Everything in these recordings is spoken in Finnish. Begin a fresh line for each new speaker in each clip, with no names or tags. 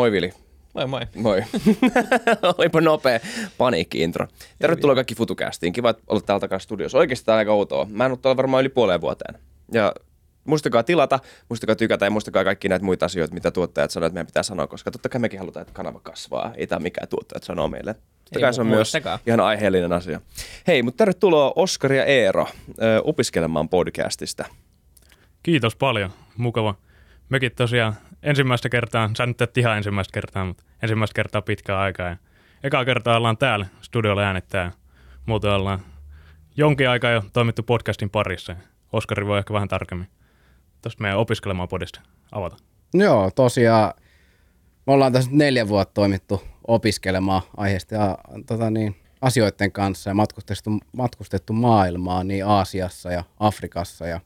Moi Vili.
Moi moi.
Moi. Olipa nopea paniikki-intro. Tervetuloa kaikki FutuCastiin. Kiva, että olet täällä takaisin studiossa. Oikeastaan aika outoa. Mä en ole täällä varmaan yli puoleen vuoteen. Ja muistakaa tilata, muistakaa tykätä ja muistakaa kaikki näitä muita asioita, mitä tuottajat sanoo, että meidän pitää sanoa, koska totta kai mekin halutaan, että kanava kasvaa. Ei tämä mikään tuottajat sanoo meille. Totta kai se on myös ihan aiheellinen asia. Hei, mutta tervetuloa Oskar ja Eero ö, opiskelemaan podcastista.
Kiitos paljon. Mukava. Mekin tosiaan ensimmäistä kertaa, sä nyt et ihan ensimmäistä kertaa, mutta ensimmäistä kertaa pitkään aikaa. Ja eka kertaa ollaan täällä studiolla äänittää. ja Muuten ollaan jonkin aikaa jo toimittu podcastin parissa. Oskari voi ehkä vähän tarkemmin tuosta meidän opiskelemaan podista avata.
Joo, tosiaan me ollaan tässä neljä vuotta toimittu opiskelemaan aiheesta ja tota niin, asioiden kanssa ja matkustettu, matkustettu maailmaa niin Aasiassa ja Afrikassa ja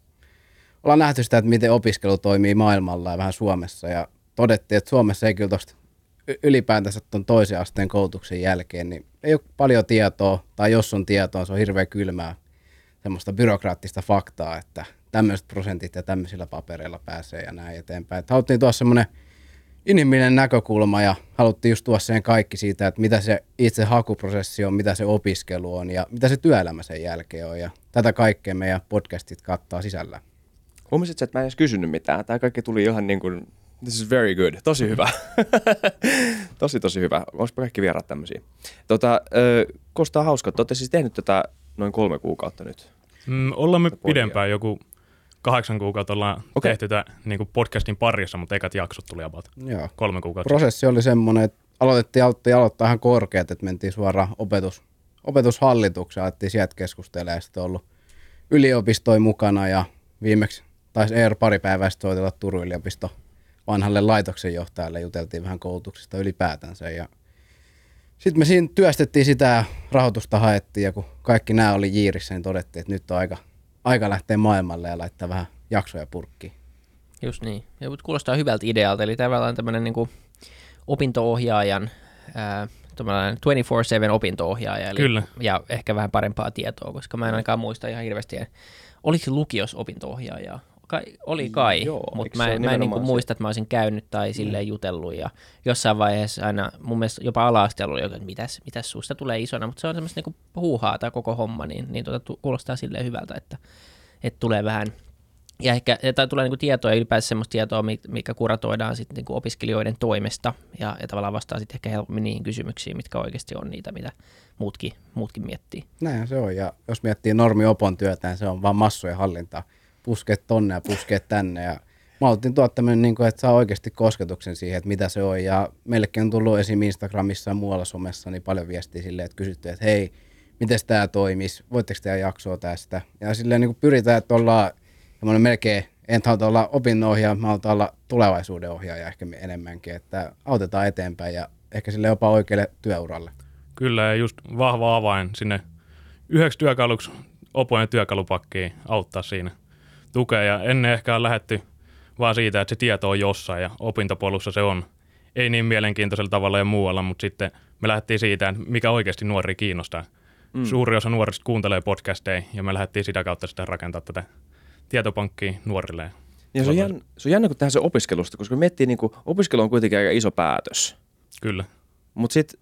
ollaan nähty sitä, että miten opiskelu toimii maailmalla ja vähän Suomessa ja todettiin, että Suomessa ei kyllä tuosta ylipäätänsä tuon toisen asteen koulutuksen jälkeen, niin ei ole paljon tietoa, tai jos on tietoa, se on hirveän kylmää semmoista byrokraattista faktaa, että tämmöiset prosentit ja tämmöisillä papereilla pääsee ja näin eteenpäin. Että haluttiin tuoda semmoinen inhimillinen näkökulma ja haluttiin just tuoda sen kaikki siitä, että mitä se itse hakuprosessi on, mitä se opiskelu on ja mitä se työelämä sen jälkeen on. Ja tätä kaikkea meidän podcastit kattaa sisällä.
Huomasit sä, että mä en edes kysynyt mitään. Tämä kaikki tuli ihan niin kuin, this is very good, tosi hyvä. tosi, tosi hyvä. Olisipa kaikki vieraat tämmöisiä. Tota, ö, Kosta on hauska, että olette siis tehnyt tätä noin kolme kuukautta nyt.
Mm, ollaan me
Podia.
pidempään, joku kahdeksan kuukautta ollaan okay. tehty tätä niin podcastin parissa, mutta ekat jaksot tuli about
Joo.
kolme kuukautta.
Prosessi oli semmoinen, että aloitettiin, aloitettiin aloittaa ihan korkeat, että mentiin suoraan opetus, opetushallitukseen, alettiin sieltä keskustelemaan ja sitten ollut yliopistoja mukana ja viimeksi taisi Eero pari päivää sitten soitella Turun yliopisto vanhalle laitoksen johtajalle, juteltiin vähän koulutuksesta ylipäätänsä ja sitten me siinä työstettiin sitä ja rahoitusta haettiin ja kun kaikki nämä oli jiirissä, niin todettiin, että nyt on aika, aika lähteä maailmalle ja laittaa vähän jaksoja purkkiin.
Just niin. Ja kuulostaa hyvältä idealta, eli tavallaan tämmöinen niin opinto-ohjaajan, ää, tämmöinen 24-7 opinto-ohjaaja. Eli,
Kyllä.
Ja ehkä vähän parempaa tietoa, koska mä en ainakaan muista ihan hirveästi, oliko se lukios opinto-ohjaajaa? Kai, oli kai, mutta mä, mä en niin
se?
muista, että mä olisin käynyt tai silleen jutellut ja jossain vaiheessa aina, mun mielestä jopa ala-asteella oli että mitäs, mitäs susta tulee isona, mutta se on semmoista niin huuhaa tämä koko homma, niin, niin tuota, tu- kuulostaa silleen hyvältä, että, että tulee vähän ja ehkä tai tulee niinku tietoa ja ylipäänsä semmoista tietoa, mi- mikä kuratoidaan sitten niinku opiskelijoiden toimesta ja, ja tavallaan vastaa sitten ehkä helpommin niihin kysymyksiin, mitkä oikeasti on niitä, mitä muutkin, muutkin miettii.
Näinhän se on, ja jos miettii normiopon työtä, niin se on vaan massojen hallintaa. Puskeet tonne ja puskeet tänne, ja mä haluttiin tuoda tämmöinen, niin kuin, että saa oikeasti kosketuksen siihen, että mitä se on, ja meillekin on tullut esim. Instagramissa ja muualla somessa niin paljon viestiä silleen, että kysytty, että hei, miten tämä toimisi, voitteko tehdä jaksoa tästä, ja silleen niin kuin pyritään, että ollaan melkein, en haluta olla opinnonohjaaja, mä halutaan olla tulevaisuuden ohjaaja ehkä enemmänkin, että autetaan eteenpäin ja ehkä sille jopa oikealle työuralle.
Kyllä, ja just vahva avain sinne yhdeksi työkaluksi opojen työkalupakkiin auttaa siinä tukea. Ja ennen ehkä on lähetty vaan siitä, että se tieto on jossain ja opintopolussa se on. Ei niin mielenkiintoisella tavalla ja muualla, mutta sitten me lähdettiin siitä, että mikä oikeasti nuori kiinnostaa. Mm. Suuri osa nuorista kuuntelee podcasteja ja me lähdettiin sitä kautta sitten rakentaa tätä tietopankkia nuorille.
Ja se on, jännä, se on jännä, kun tehdään se opiskelusta, koska miettii, niin kuin, opiskelu on kuitenkin aika iso päätös.
Kyllä.
Mutta sitten,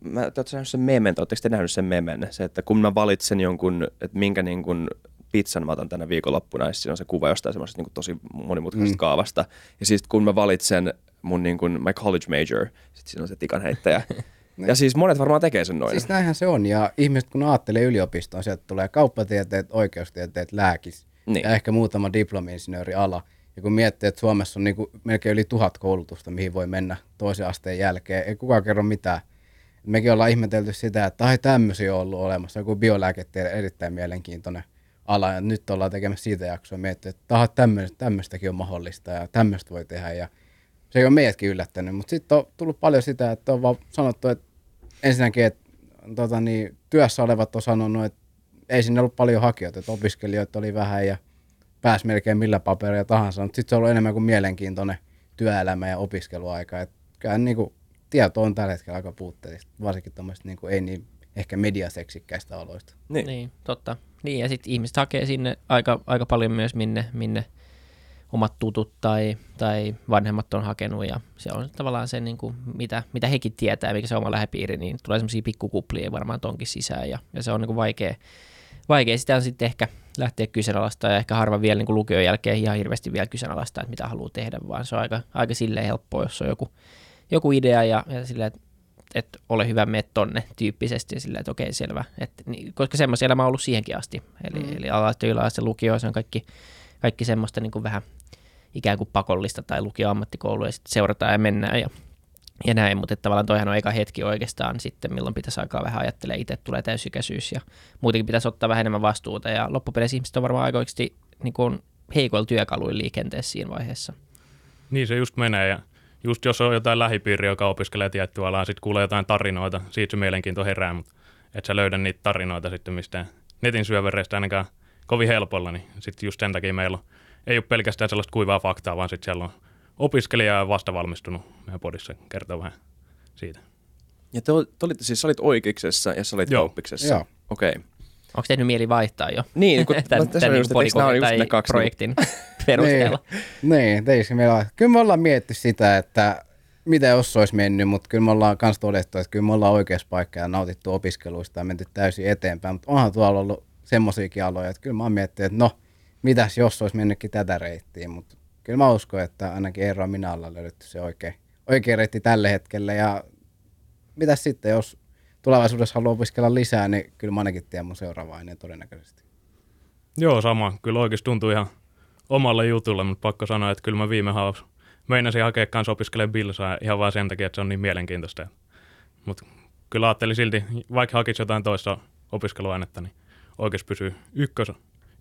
mä ootte nähnyt sen memen, te nähnyt sen memen, se, että kun mä valitsen jonkun, että minkä niin kuin pizzan mä otan tänä viikonloppuna, ja siinä on se kuva jostain semmoisesta niin kuin tosi monimutkaisesta mm. kaavasta. Ja siis kun mä valitsen mun niin kuin my college major, sit siinä on se tikan heittäjä. ja siis monet varmaan tekee sen noin.
Siis näinhän se on, ja ihmiset kun ajattelee yliopistoon, sieltä tulee kauppatieteet, oikeustieteet, lääkis
Niin.
ja ehkä muutama diplomi-insinööriala. Ja kun miettii, että Suomessa on niinku melkein yli tuhat koulutusta, mihin voi mennä toisen asteen jälkeen, ei kukaan kerro mitään. Mekin ollaan ihmetelty sitä, että ai tämmöisiä on ollut olemassa, joku biolääketiede erittäin mielenkiintoinen ala, ja nyt ollaan tekemässä siitä jaksoa ja miettii, että aha, tämmöistä, tämmöistäkin on mahdollista ja tämmöistä voi tehdä, ja se ei ole meidätkin yllättänyt, mutta sitten on tullut paljon sitä, että on vaan sanottu, että ensinnäkin, että tota, niin, työssä olevat on sanonut, että ei sinne ollut paljon hakijoita, että opiskelijoita oli vähän ja pääsi melkein millä paperia tahansa, mutta sitten se on ollut enemmän kuin mielenkiintoinen työelämä ja opiskeluaika. Et kyllä niin kuin, tieto on tällä hetkellä aika puutteellista, varsinkin tuommoista niin ei niin ehkä mediaseksikkäistä aloista.
Niin.
Niin, totta. Niin, ja sitten ihmiset hakee sinne aika, aika paljon myös, minne, minne omat tutut tai, tai vanhemmat on hakenut ja se on tavallaan se, niin kuin, mitä, mitä hekin tietää, mikä se oma lähipiiri, niin tulee semmoisia pikkukuplia varmaan tonkin sisään ja, ja se on niin kuin vaikea, vaikea sitä on sitten ehkä lähteä kyseenalaista ja ehkä harva vielä niin kuin lukion jälkeen ihan hirveästi vielä kyseenalaista, että mitä haluaa tehdä, vaan se on aika, aika silleen helppoa, jos on joku, joku idea ja, ja silleen, että että ole hyvä, mene tonne tyyppisesti, sillä että okei, selvä. Et, niin, koska semmoisia elämä on ollut siihenkin asti. Eli, mm. eli ala- yläaste, lukio, se on kaikki, kaikki semmoista niin kuin vähän ikään kuin pakollista tai lukio-ammattikoulu ja sitten seurataan ja mennään ja, ja näin, mutta että tavallaan toihan on eka hetki oikeastaan sitten, milloin pitäisi aikaa vähän ajattelee itse, tulee täysikäisyys ja muutenkin pitäisi ottaa vähän enemmän vastuuta ja loppupeleissä ihmiset on varmaan aika oikeasti niin kuin heikoilla työkaluilla liikenteessä siinä vaiheessa.
Niin se just menee ja just jos on jotain lähipiiriä, joka opiskelee tiettyä alaa, sitten kuulee jotain tarinoita, siitä se mielenkiinto herää, mutta et sä löydä niitä tarinoita sitten mistään netin syövereistä ainakaan kovin helpolla, niin sitten just sen takia meillä on, ei ole pelkästään sellaista kuivaa faktaa, vaan sitten siellä on opiskelija ja vastavalmistunut meidän podissa kertoo vähän siitä.
Ja te, te olitte siis, sä olit oikeiksessa ja sä olit
Joo.
kauppiksessa.
Joo.
Okei. Okay.
Onko tehnyt mieli vaihtaa jo?
Niin, kun,
tämän,
tässä on
tämän
just,
niin
nämä ole just
tai
ne kaksi
projektin perusteella.
Niin, niin meillä on. Kyllä me ollaan miettinyt sitä, että mitä jos olisi mennyt, mutta kyllä me ollaan myös todettu, että kyllä me ollaan oikeassa paikka ja nautittu opiskeluista ja menty täysin eteenpäin, mutta onhan tuolla ollut semmoisiakin aloja, että kyllä mä oon miettinyt, että no, mitäs jos olisi mennytkin tätä reittiä, mutta kyllä mä uskon, että ainakin Eero ja minä ollaan löydetty se oikea, oikea reitti tällä hetkellä ja mitäs sitten, jos tulevaisuudessa haluaa opiskella lisää, niin kyllä mä ainakin tiedän mun seuraava aineen todennäköisesti.
Joo, sama. Kyllä oikeasti tuntuu ihan omalle jutulle, mutta pakko sanoa, että kyllä mä viime haus meinasin hakea kanssa opiskelemaan bilsaa ihan vaan sen takia, että se on niin mielenkiintoista. Mutta kyllä ajattelin silti, vaikka hakisi jotain toista opiskeluainetta, niin oikeasti pysyy ykkös,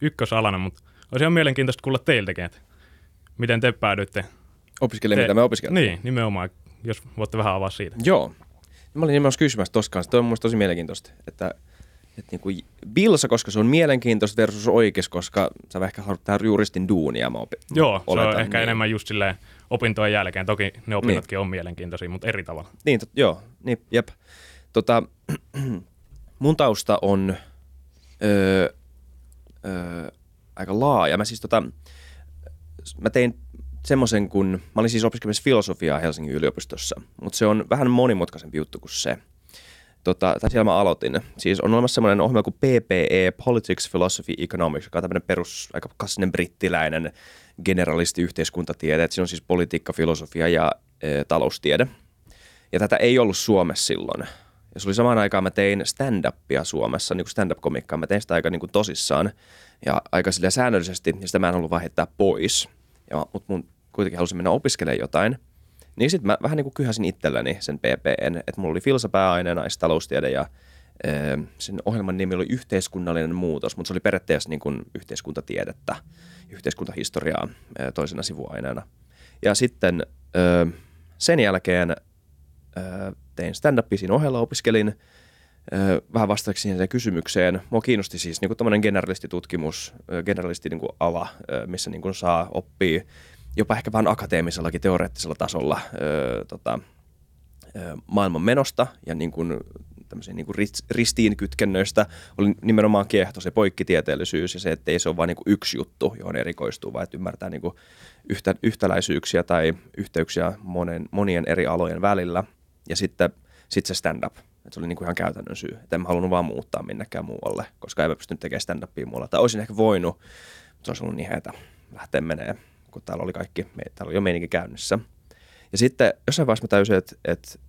ykkösalana, mutta olisi ihan mielenkiintoista kuulla teiltäkin, että miten te päädyitte.
Opiskelijan, mitä me opiskeltiin.
Niin, nimenomaan, jos voitte vähän avaa siitä.
Joo. Mä olin nimenomaan kysymässä tuossa kanssa. Toi on mun tosi mielenkiintoista, että, että niinku Bilsa, koska se on mielenkiintoista versus oikeus, koska sä ehkä haluat tehdä juristin duunia, mä opi-
Joo, se
oletan,
on ehkä
niin.
enemmän just silleen opintojen jälkeen. Toki ne opinnotkin on mielenkiintoisia, mutta eri tavalla.
Niin, tot, joo, niin, jep. Tota, mun tausta on öö, öö, aika laaja. Mä siis tota, mä tein semmoisen, kun mä olin siis opiskelemassa filosofiaa Helsingin yliopistossa, mutta se on vähän monimutkaisempi juttu kuin se. Tota, tai siellä mä aloitin. Siis on olemassa semmoinen ohjelma kuin PPE, Politics, Philosophy, Economics, joka on tämmöinen perus, aika klassinen brittiläinen generalisti yhteiskuntatiede. Et siinä on siis politiikka, filosofia ja e, taloustiede. Ja tätä ei ollut Suomessa silloin. Ja se oli samaan aikaan, mä tein stand-upia Suomessa, niin kuin stand-up-komikkaa. Mä tein sitä aika niin kuin tosissaan ja aika silleen säännöllisesti, ja sitä mä en ollut heittää pois. Ja, mutta mun kuitenkin halusin mennä opiskelemaan jotain. Niin sitten mä vähän niin kuin kyhäsin itselläni sen PPN, että mulla oli filsa pääaineena taloustiede ja ö, sen ohjelman nimi oli yhteiskunnallinen muutos, mutta se oli periaatteessa niin kuin yhteiskuntatiedettä, yhteiskuntahistoriaa ö, toisena sivuaineena. Ja sitten ö, sen jälkeen ö, tein stand-upia ohella, opiskelin vähän vastaaksi siihen kysymykseen. Mua kiinnosti siis niin kuin generalistitutkimus, generalisti niin kuin ala, missä niin kuin saa oppia jopa ehkä vähän akateemisellakin teoreettisella tasolla tota, maailman menosta ja niin kuin niin kuin ristiinkytkennöistä oli nimenomaan kiehto se poikkitieteellisyys ja se, että ei se ole vain niin yksi juttu, johon erikoistuu, vaan että ymmärtää niin kuin yhtä, yhtäläisyyksiä tai yhteyksiä monen, monien eri alojen välillä. Ja sitten sit se stand-up. Et se oli niin kuin ihan käytännön syy. Että en mä halunnut vaan muuttaa minnekään muualle, koska en mä pystynyt tekemään stand-upia muualla. Tai olisin ehkä voinut, mutta se olisi ollut niin heitä lähteä menee, kun täällä oli kaikki, täällä oli jo meininki käynnissä. Ja sitten jossain vaiheessa mä täysin, että, että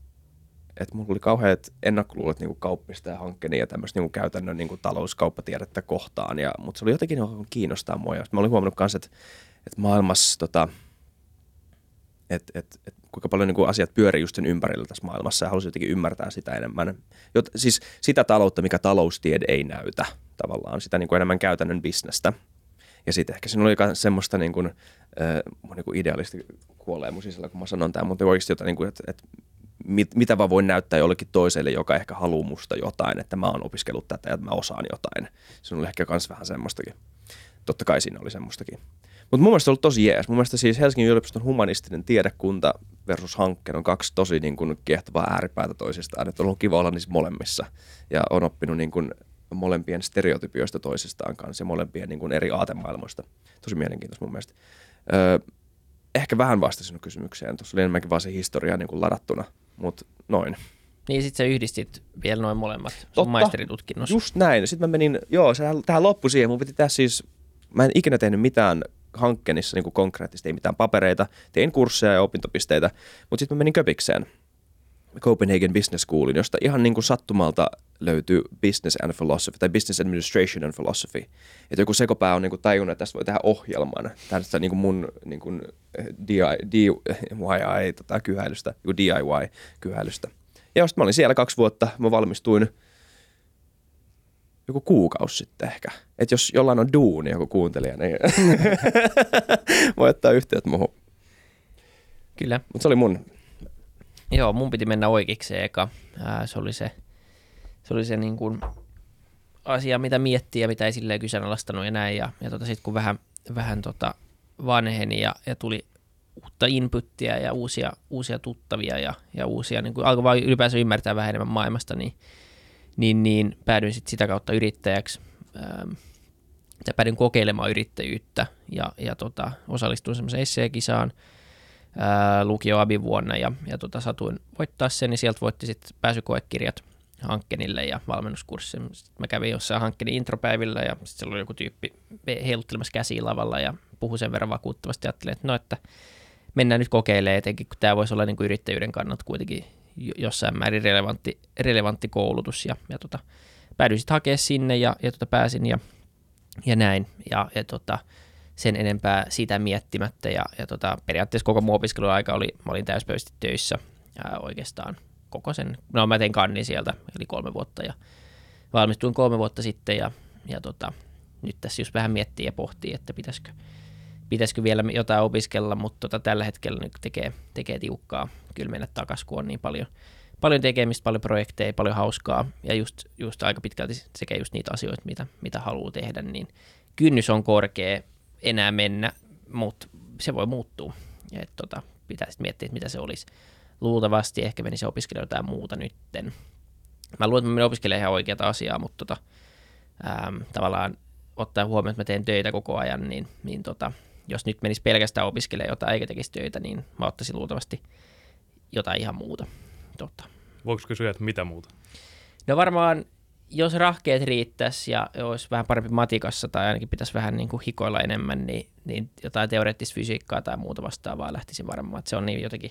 että mulla oli kauheat ennakkoluulot niin kauppista ja hankkeeni ja tämmöistä niin käytännön niin talouskauppatiedettä kohtaan. Ja, mutta se oli jotenkin kiinnostaa mua. Ja mä olin huomannut myös, että, että maailmassa, tota, että, että, että kuinka paljon niin kuin asiat pyörii just sen ympärillä tässä maailmassa ja halusin jotenkin ymmärtää sitä enemmän. Jot, siis sitä taloutta, mikä taloustiede ei näytä tavallaan, sitä niin kuin enemmän käytännön bisnestä. Ja sitten ehkä siinä oli semmoista niin kuin, äh, niin kuin idealisti kuolee mun sisällä, kun mä sanon tämän, mutta oikeasti jotain, niin kuin, että, että mit, mitä vaan voin näyttää jollekin toiselle, joka ehkä haluaa musta jotain, että mä oon opiskellut tätä ja että mä osaan jotain. Se oli ehkä myös vähän semmoistakin. Totta kai siinä oli semmoistakin. Mutta mun mielestä on ollut tosi jees. Mun mielestä siis Helsingin yliopiston humanistinen tiedekunta versus hankkeen on kaksi tosi niin kuin kiehtovaa ääripäätä toisistaan. Että on ollut kiva olla niissä molemmissa. Ja on oppinut niin kuin molempien stereotypioista toisistaan kanssa ja molempien niin kuin eri aatemaailmoista. Tosi mielenkiintoista mun mielestä. Öö, ehkä vähän vastasin kysymykseen. Tuossa oli enemmänkin vaan se historia niin kuin ladattuna, mutta noin.
Niin sit sä yhdistit vielä noin molemmat sun
Totta.
maisteritutkinnossa.
Just näin. Sitten mä menin, joo, se tähän loppui siihen. Mun piti tehdä siis, mä en ikinä tehnyt mitään hankkeenissa niin konkreettisesti, ei mitään papereita. Tein kursseja ja opintopisteitä, mutta sitten menin Köpikseen. Copenhagen Business Schoolin, josta ihan niin kuin sattumalta löytyy Business and Philosophy tai Business Administration and Philosophy. Että joku sekopää on niin kuin tajunnut, että tästä voi tehdä ohjelman tästä niin kuin mun niin kuin DIY, DIY tota, kyhäilystä, niin DIY-kyhäilystä. Ja sitten mä olin siellä kaksi vuotta, mä valmistuin joku kuukausi sitten ehkä. Että jos jollain on duuni joku kuuntelija, niin voi ottaa yhteyttä muuhun.
Kyllä.
Mutta se oli mun
Joo, mun piti mennä oikeikseen eka. Ää, se oli se, se, oli se niin kuin asia, mitä miettiä ja mitä ei silleen kyseenalaistanut ja näin. Ja, ja tota, sitten kun vähän, vähän tota vanheni ja, ja tuli uutta inputtia ja uusia, uusia tuttavia ja, ja uusia, niin kuin alkoi vaan ylipäänsä ymmärtää vähän enemmän maailmasta, niin, niin, niin päädyin sitten sitä kautta yrittäjäksi. Ähm, ja päädyin kokeilemaan yrittäjyyttä ja, ja tota, osallistuin semmoiseen esseekisaan ää, lukio abivuonna ja, ja tota, satuin voittaa sen, niin sieltä voitti sitten pääsykoekirjat Hankkenille ja valmennuskurssin. Sitten mä kävin jossain Hankkenin intropäivillä ja sitten siellä oli joku tyyppi heiluttelemassa käsiä lavalla ja puhui sen verran vakuuttavasti. Ajattelin, että no, että mennään nyt kokeilemaan, etenkin kun tämä voisi olla niin kuin yrittäjyyden kannalta kuitenkin jossain määrin relevantti, relevantti koulutus. Ja, ja tota, päädyin sitten hakemaan sinne ja, ja tota, pääsin ja, ja näin. Ja, ja tota, sen enempää sitä miettimättä. Ja, ja tota, periaatteessa koko mun opiskeluaika oli, mä olin täyspäiväisesti töissä ää, oikeastaan koko sen, no mä tein kanni sieltä, eli kolme vuotta ja valmistuin kolme vuotta sitten ja, ja tota, nyt tässä just vähän miettii ja pohtii, että pitäisikö, pitäisikö vielä jotain opiskella, mutta tota, tällä hetkellä nyt tekee, tekee tiukkaa kyllä mennä takaisin, kun on niin paljon, paljon tekemistä, paljon projekteja, paljon hauskaa ja just, just aika pitkälti sekä just niitä asioita, mitä, mitä haluaa tehdä, niin kynnys on korkea enää mennä, mutta se voi muuttua. Ja et, tota, pitäisi miettiä, että mitä se olisi. Luultavasti ehkä menisi opiskelemaan jotain muuta nytten. Mä luulen, että mä menen opiskelemaan ihan oikeata asiaa, mutta tota, äm, tavallaan ottaa huomioon, että mä teen töitä koko ajan, niin, niin tota, jos nyt menisi pelkästään opiskelemaan jotain eikä tekisi töitä, niin mä ottaisin luultavasti jotain ihan muuta. Tota.
Voiko kysyä, että mitä muuta?
No varmaan jos rahkeet riittäisi ja olisi vähän parempi matikassa tai ainakin pitäisi vähän niin kuin hikoilla enemmän, niin, niin jotain teoreettista fysiikkaa tai muuta vastaavaa lähtisi varmaan. Että se on niin jotenkin,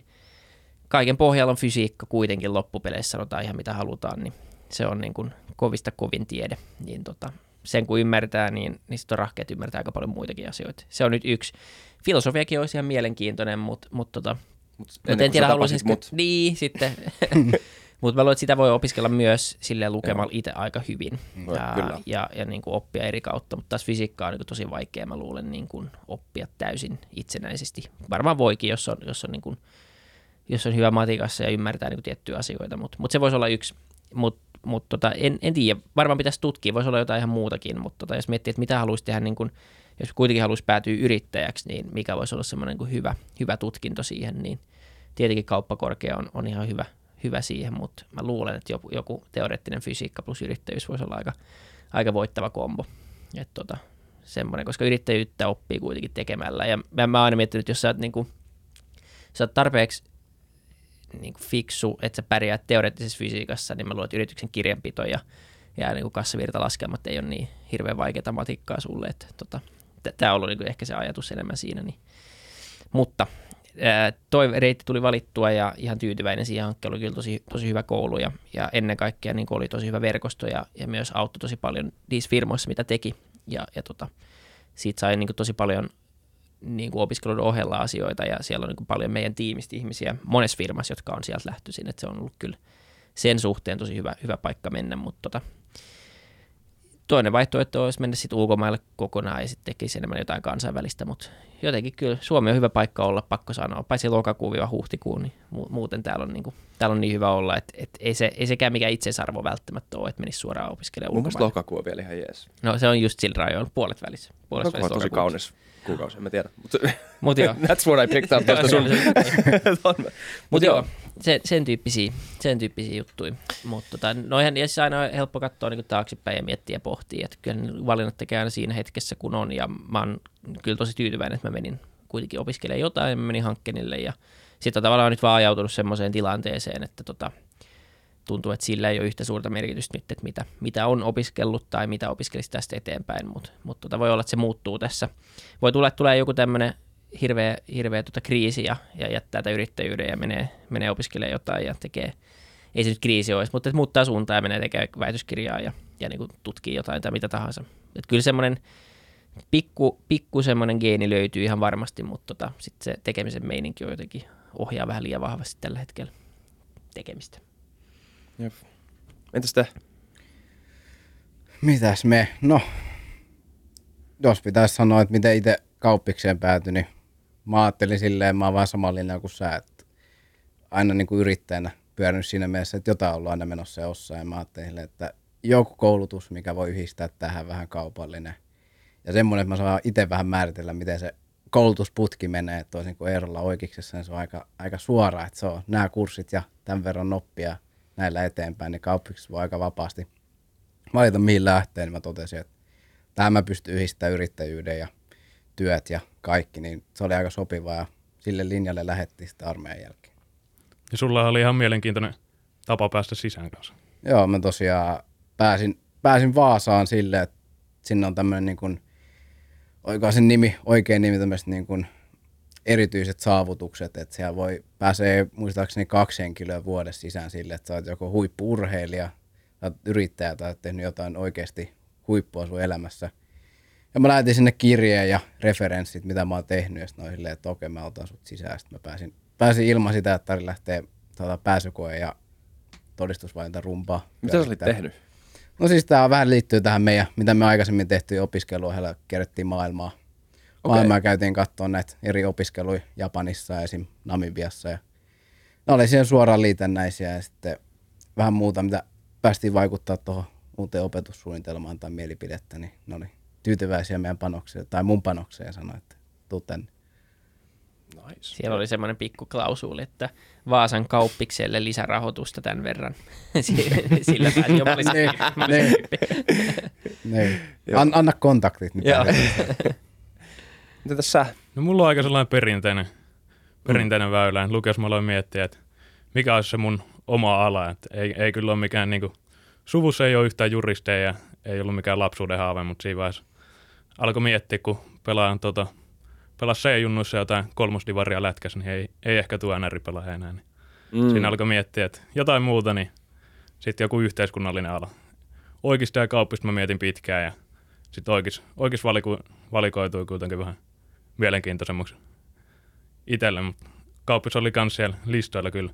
kaiken pohjalla on fysiikka kuitenkin loppupeleissä, sanotaan ihan mitä halutaan, niin se on niin kuin kovista kovin tiede. Niin tota, sen kun ymmärtää, niin, niin sitten rahkeet ymmärtää aika paljon muitakin asioita. Se on nyt yksi. Filosofiakin olisi ihan mielenkiintoinen, mutta, mutta tota,
Mut
mutta en tiedä, haluaisinko...
mut.
Niin, sitten. Mutta mä luulen, että sitä voi opiskella myös sille lukemalla itse aika hyvin
No,
ja,
kyllä.
ja, ja niin kuin oppia eri kautta. Mutta taas fysiikkaa on niin kuin tosi vaikea, mä luulen, niin kuin oppia täysin itsenäisesti. Varmaan voikin, jos on, jos on, niin kuin, jos on hyvä matikassa ja ymmärtää niin kuin tiettyjä asioita, mutta mut se voisi olla yksi. Mutta mut tota, en, en tiedä, varmaan pitäisi tutkia, voisi olla jotain ihan muutakin, mutta tota, jos miettii, että mitä haluaisi tehdä, niin kuin, jos kuitenkin haluaisi päätyä yrittäjäksi, niin mikä voisi olla semmoinen niin hyvä, hyvä tutkinto siihen, niin tietenkin kauppakorkea on, on ihan hyvä, hyvä siihen, mutta mä luulen, että joku, joku teoreettinen fysiikka plus yrittäjyys voisi olla aika, aika voittava kombo. Et tota, semmoinen, koska yrittäjyyttä oppii kuitenkin tekemällä. Ja mä, mä oon aina miettinyt, että jos sä oot, niin kuin, sä oot tarpeeksi niin kuin fiksu, että sä pärjäät teoreettisessa fysiikassa, niin mä luulen, että yrityksen kirjanpito ja, ja niin kuin kassavirtalaskelmat ei ole niin hirveän vaikeaa matikkaa sulle. Että, tota, Tämä on ollut niin kuin ehkä se ajatus enemmän siinä. Niin. Mutta ää, toi reitti tuli valittua ja ihan tyytyväinen siihen hankkeen. Oli kyllä tosi, tosi hyvä koulu ja, ja ennen kaikkea niin oli tosi hyvä verkosto ja, ja myös auttoi tosi paljon niissä firmoissa, mitä teki. Ja, ja tota, siitä sai niin kuin tosi paljon niin kuin opiskelun ohella asioita ja siellä on niin kuin paljon meidän tiimistä ihmisiä monessa firmassa, jotka on sieltä lähtöisin, että se on ollut kyllä sen suhteen tosi hyvä, hyvä paikka mennä, mutta tota, toinen vaihtoehto olisi mennä sitten ulkomaille kokonaan ja sitten tekisi enemmän jotain kansainvälistä, mutta jotenkin kyllä Suomi on hyvä paikka olla, pakko sanoa, paitsi lokakuun-huhtikuun, niin mu- muuten täällä on, niin kuin, täällä on niin hyvä olla, että, että ei, se, ei sekään mikään itseisarvo välttämättä ole, että menisi suoraan opiskelemaan
Mun
ulkomaille.
lokakuu on vielä ihan jees.
No se on just sillä rajoilla, puolet välissä. Puolet
Lokakuu on tosi kaunis kuukausi, en mä tiedä. Mutta
Mutta joo,
that's what I picked up tuosta sun.
Mutta joo, se, sen, tyyppisiä, sen tyyppisiä juttuja. Mutta tota, noihän ja siis aina on helppo katsoa niin taaksepäin ja miettiä ja pohtia. Että kyllä valinnat tekee aina siinä hetkessä, kun on. Ja mä oon kyllä tosi tyytyväinen, että mä menin kuitenkin opiskelee jotain, mä menin Hankkenille ja sitten on tavallaan nyt vaan ajautunut semmoiseen tilanteeseen, että tota, tuntuu, että sillä ei ole yhtä suurta merkitystä nyt, että mitä, mitä on opiskellut tai mitä opiskelisi tästä eteenpäin, mutta mut tota, voi olla, että se muuttuu tässä. Voi tulla, että tulee joku tämmöinen hirveä, hirveä tota kriisi ja, ja jättää tätä yrittäjyyden ja menee, menee opiskelemaan jotain ja tekee, ei se nyt kriisi olisi, mutta muuttaa suuntaa ja menee tekemään väitöskirjaa ja, ja niin kuin tutkii jotain tai mitä tahansa. Et kyllä semmoinen pikku, pikku semmoinen geeni löytyy ihan varmasti, mutta tota, sitten se tekemisen meininki on jotenkin ohjaa vähän liian vahvasti tällä hetkellä tekemistä.
Jep. Entäs te?
Mitäs me? No, jos pitäisi sanoa, että miten itse kauppikseen päätyi, niin mä ajattelin silleen, mä oon vaan samallinen kuin sä, että aina niin kuin yrittäjänä pyörinyt siinä mielessä, että jotain ollut aina menossa jossain. Ja mä ajattelin, että joku koulutus, mikä voi yhdistää tähän vähän kaupallinen. Ja semmoinen, että mä saan itse vähän määritellä, miten se koulutusputki menee, toisin kuin Eerolla oikeiksessa, niin se on aika, aika suora, että se on nämä kurssit ja tämän verran noppia näillä eteenpäin, niin kauppiksessa voi aika vapaasti valita mihin lähtee, niin mä totesin, että tähän mä pystyn yhdistämään yrittäjyyden ja työt ja kaikki, niin se oli aika sopiva ja sille linjalle lähettiin sitten armeijan jälkeen.
Ja sulla oli ihan mielenkiintoinen tapa päästä sisään kanssa.
Joo, mä tosiaan pääsin, pääsin Vaasaan sille, että sinne on tämmöinen niin kuin, sen nimi, oikein nimi tämmöiset niin kuin erityiset saavutukset, että siellä voi pääsee muistaakseni kaksi henkilöä vuodessa sisään sille, että sä oot joko huippuurheilija, tai yrittäjä tai oot tehnyt jotain oikeasti huippua sun elämässä. Ja mä lähetin sinne kirjeen ja referenssit, mitä mä oon tehnyt, ja sitten silleen, että okei, mä otan sut sisään. Sitten mä pääsin, pääsin ilman sitä, että tarvitsi lähteä tuota, pääsykoe ja todistusvalinta rumpaa.
Mitä sä olit tehnyt?
No siis tämä vähän liittyy tähän meidän, mitä me aikaisemmin tehtiin opiskeluohjelma, kerrettiin maailmaa.
Okei.
Maailmaa käytiin katsoa näitä eri opiskeluja Japanissa ja esim. Namibiassa. Ja ne oli siihen suoraan liitännäisiä ja sitten vähän muuta, mitä päästiin vaikuttaa tuohon uuteen opetussuunnitelmaan tai mielipidettä, niin ne oli tyytyväisiä meidän panokseen, tai mun panokseen ja sanoi, että tuu tänne.
Nice.
Siellä oli semmoinen pikku klausuuli, että Vaasan kauppikselle lisärahoitusta tämän verran. Sillä pääsi jopa lisää.
Niin, niin. niin. An, anna kontaktit. Niin
Joo.
Mitä tässä?
No mulla on aika sellainen perinteinen, perinteinen mm. väylä. Lukios mä aloin miettiä, että mikä olisi se mun oma ala. Että ei, ei kyllä ole mikään niinku, suvussa ei ole yhtään juristeja ja ei ollut mikään lapsuuden haave, mutta siinä vaiheessa alkoi miettiä, kun pelaan tota, pelas C-junnuissa jotain kolmosdivaria lätkässä, niin ei, ei ehkä tuo NR pelaa enää. Niin mm. Siinä alkoi miettiä, että jotain muuta, niin sitten joku yhteiskunnallinen ala. Oikeista ja kauppista mä mietin pitkään ja sitten oikeis, oikeis valiku, valikoitui kuitenkin vähän mielenkiintoisemmaksi itselle, mutta kauppis oli kans siellä listoilla kyllä,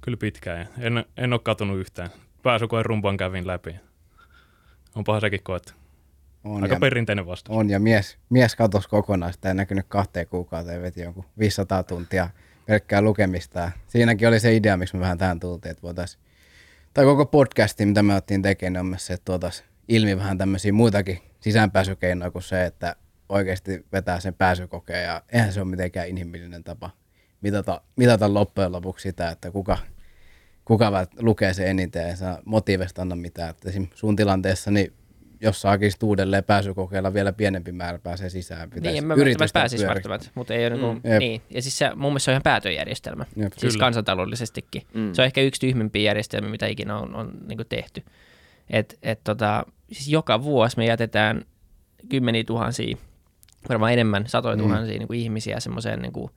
kyllä pitkään ja en, en ole katunut yhtään. Pääsykoen rumpan kävin läpi. Onpahan sekin koettu.
On,
Aika
ja,
perinteinen vastaus.
on, ja mies, mies katosi kokonaan, sitä ei näkynyt kahteen kuukauteen, ja veti jonkun 500 tuntia pelkkää lukemista. Siinäkin oli se idea, miksi me vähän tähän tultiin, että voitaisiin, tai koko podcasti, mitä me otettiin tekemään, on myös se, että tuotaisiin ilmi vähän tämmöisiä muitakin sisäänpääsykeinoja kuin se, että oikeasti vetää sen pääsykokeen, ja eihän se ole mitenkään inhimillinen tapa mitata, mitata loppujen lopuksi sitä, että kuka, kuka lukee se eniten, ja saa motiivista anna mitään. Että esim. sun tilanteessa, niin jos saakin uudelleen pääsykokeilla vielä pienempi määrä pääsee sisään, pitäisi
Niin, mä
yritystä
välttämättä pääsisi välttämättä, mutta ei ole
Mm.
niinku,
Jep.
niin. Ja siis se, mun mielestä se on ihan päätöjärjestelmä,
Jep.
siis
Kyllä.
kansantaloudellisestikin.
Mm.
Se on ehkä yksi tyhmempiä järjestelmiä, mitä ikinä on, on niinku tehty. Et, et tota, siis joka vuosi me jätetään kymmeniä tuhansia, varmaan enemmän, satoja
Mm.
tuhansia niinku ihmisiä semmoiseen niinku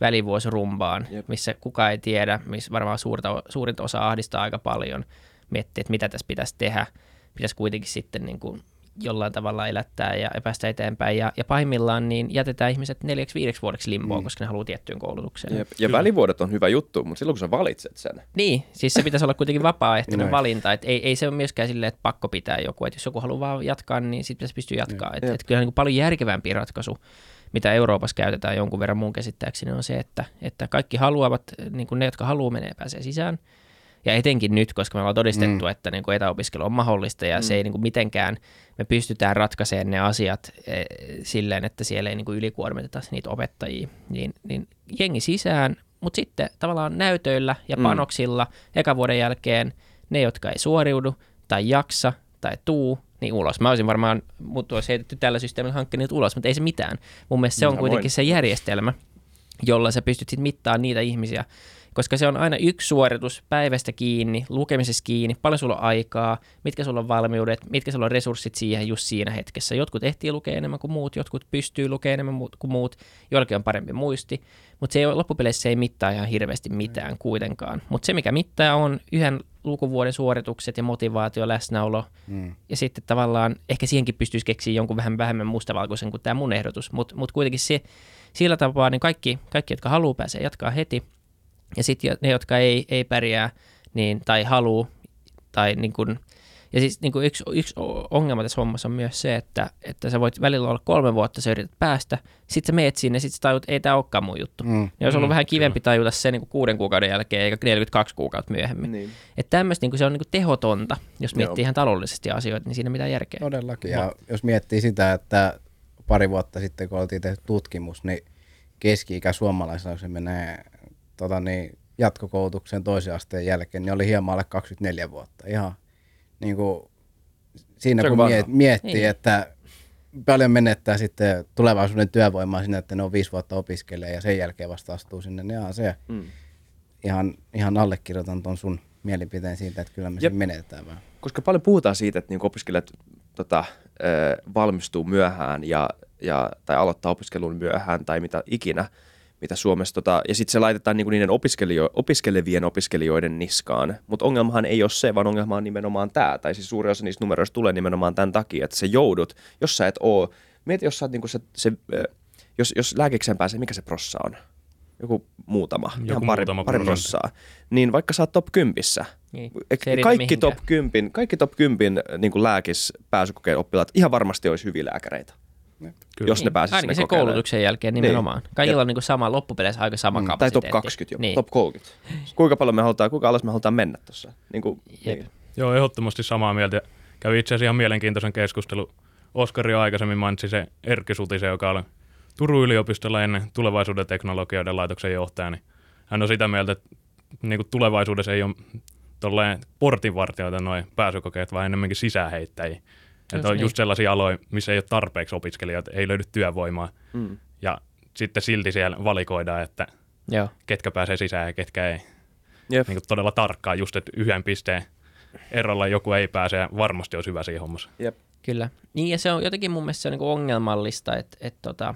välivuosirumbaan,
Jep.
missä kukaan ei tiedä, missä varmaan suurta, suurinta osa ahdistaa aika paljon, miettii, että mitä tässä pitäisi tehdä, pitäisi kuitenkin sitten niin kuin jollain tavalla elättää ja päästä eteenpäin. Ja, ja pahimmillaan niin jätetään ihmiset neljäksi viideksi vuodeksi limboon, mm. koska ne haluaa tiettyyn koulutukseen.
Jep. Ja välivuodet on hyvä juttu, mutta silloin kun sä valitset sen.
Niin, siis se pitäisi olla kuitenkin vapaaehtoinen
Noin.
valinta, että ei, ei se ole myöskään silleen, että pakko pitää joku, että jos joku haluaa vaan jatkaa, niin sitten pitäisi pystyä jatkaa. Että
Jep.
et kyllä niin kuin paljon järkevämpi ratkaisu, mitä Euroopassa käytetään jonkun verran mun käsittääkseni, on se, että, että kaikki haluavat, niin kuin ne, jotka haluaa menee pääsee sisään. Ja etenkin nyt, koska me ollaan todistettu, mm. että niin kuin etäopiskelu on mahdollista ja mm. se ei niin kuin mitenkään, me pystytään ratkaisemaan ne asiat e, silleen, että siellä ei niin kuin ylikuormiteta niitä opettajia, niin, niin jengi sisään, mutta sitten tavallaan näytöillä ja
Mm.
panoksilla eka vuoden jälkeen ne, jotka ei suoriudu tai jaksa tai tuu, niin ulos. Mä olisin varmaan, mut olisi heitetty tällä systeemillä hankkinut ulos, mutta ei se mitään. Mun mielestä se on kuitenkin se järjestelmä, jolla sä pystyt sitten mittaamaan niitä ihmisiä, koska se on aina yksi suoritus päivästä kiinni, lukemisessa kiinni, paljon sulla on aikaa, mitkä sulla on valmiudet, mitkä sulla on resurssit siihen just siinä hetkessä. Jotkut ehtii lukea enemmän kuin muut, jotkut pystyy lukemaan enemmän kuin muut, joillakin on parempi muisti, mutta se ei loppupeleissä se ei mittaa ihan hirveästi mitään kuitenkaan. Mutta se, mikä mittaa, on yhden lukuvuoden suoritukset ja motivaatio, läsnäolo,
Mm.
ja sitten tavallaan ehkä siihenkin pystyisi keksiä jonkun vähän vähemmän mustavalkoisen kuin tämä mun ehdotus, mutta mut kuitenkin se, sillä tapaa niin kaikki, kaikki, jotka haluaa pääsee jatkaa heti, ja sitten ne, jotka ei, ei pärjää niin, tai haluu, tai niin kuin, ja siis niin kuin yksi, yksi ongelma tässä hommassa on myös se, että, että sä voit välillä olla kolme vuotta, sä yrität päästä, sitten sä meet sinne, sitten sä tajut, ei tämä olekaan mun juttu.
Mm.
Niin olisi ollut
Mm,
vähän kivempi tajuta se niin kuin kuuden kuukauden jälkeen, eikä 42 kuukautta myöhemmin.
Niin.
Että tämmöistä niin se on niin kuin tehotonta, jos
Joo.
miettii ihan taloudellisesti asioita, niin siinä ei mitään järkeä.
Todellakin. Ja jos miettii sitä, että pari vuotta sitten, kun oltiin tehty tutkimus, niin keski-ikä suomalaisilla, kun se menee tota niin, jatkokoulutuksen toisen asteen jälkeen, niin oli hieman alle 24 vuotta. Ihan niin kuin, siinä kun
vanha.
miet, miettii,
Niin.
että paljon menettää sitten tulevaisuuden työvoimaa sinne, että ne on viisi vuotta opiskelee ja sen jälkeen vasta astuu sinne, niin ihan se
Mm.
ihan, ihan allekirjoitan ton sun mielipiteen siitä, että kyllä me
Jep.
siinä menetään vähän.
koska paljon puhutaan siitä, että niinku opiskelijat tota, valmistuu myöhään ja, ja, tai aloittaa opiskelun myöhään tai mitä ikinä, mitä Suomessa, tota, ja sitten se laitetaan niinku niiden opiskelio- opiskelevien opiskelijoiden niskaan. Mutta ongelmahan ei ole se, vaan ongelma on nimenomaan tämä, tai siis suuri osa niistä numeroista tulee nimenomaan tämän takia, että sä joudut, jos sä et oo, mieti jos sä oot niinku se, se jos, jos lääkikseen pääsee, mikä se prossa on? Joku muutama,
Joku
ihan pari,
muutama
pari prossaa. Niin vaikka sä oot top 10,
Niin. Se
kaikki top 10, kaikki top 10 niin lääkis pääsykokeen oppilaat ihan varmasti olisi hyviä lääkäreitä,
Kyllä.
jos ne
Niin. Ainakin
sinne
se
kokeilemaan.
koulutuksen jälkeen nimenomaan.
Niin.
Kaikilla on niin kuin sama loppupeleissä aika sama
Mm, tai
kapasiteetti.
top 20 jopa,
niin.
top 30. Kuinka paljon me halutaan, kuinka alas me halutaan mennä tuossa? Niin kuin,
Jep.
niin.
Joo, ehdottomasti samaa mieltä. Kävi itse asiassa ihan mielenkiintoisen keskustelu. Oskari aikaisemmin mainitsi se Erkki Sutisen, joka oli Turun yliopistolla ennen tulevaisuuden teknologioiden laitoksen johtaja. Niin hän on sitä mieltä, että niin kuin tulevaisuudessa ei ole tolleen portinvartijoita noin pääsykokeet, vaan enemmänkin sisäänheittäjiä. Että on
niin.
just sellaisia aloja, missä ei ole tarpeeksi opiskelijoita, ei löydy työvoimaa.
Mm.
Ja sitten silti siellä valikoidaan, että
Joo.
ketkä pääsee sisään ja ketkä ei.
Jep.
Niin kuin todella tarkkaan just, että yhden pisteen erolla joku ei pääse ja varmasti olisi hyvä siinä hommassa.
Jep.
Kyllä. Niin ja se on jotenkin mun mielestä se on niin ongelmallista, että, että tota,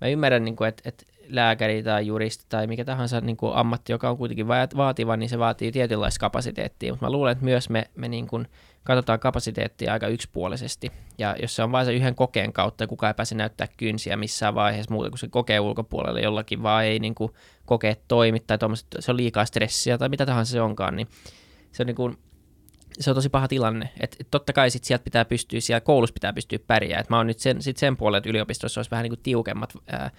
mä ymmärrän, niin kuin, että, että lääkäri tai juristi tai mikä tahansa niin kuin ammatti, joka on kuitenkin va- vaativa, niin se vaatii tietynlaista kapasiteettia, mutta mä luulen, että myös me, me niin kuin katsotaan kapasiteettia aika yksipuolisesti. Ja jos se on vain se yhden kokeen kautta ja kukaan ei pääse näyttää kynsiä missään vaiheessa muuta kuin se kokee ulkopuolelle jollakin, vaan ei niin kuin kokeet toimi tai se on liikaa stressiä tai mitä tahansa se onkaan, niin se on niin kuin, se on tosi paha tilanne. Et, et totta kai sit sieltä pitää pystyä, siellä koulussa pitää pystyä pärjää. Et mä oon nyt sen, sit sen puolella, että yliopistossa olisi vähän niin kuin tiukemmat ää,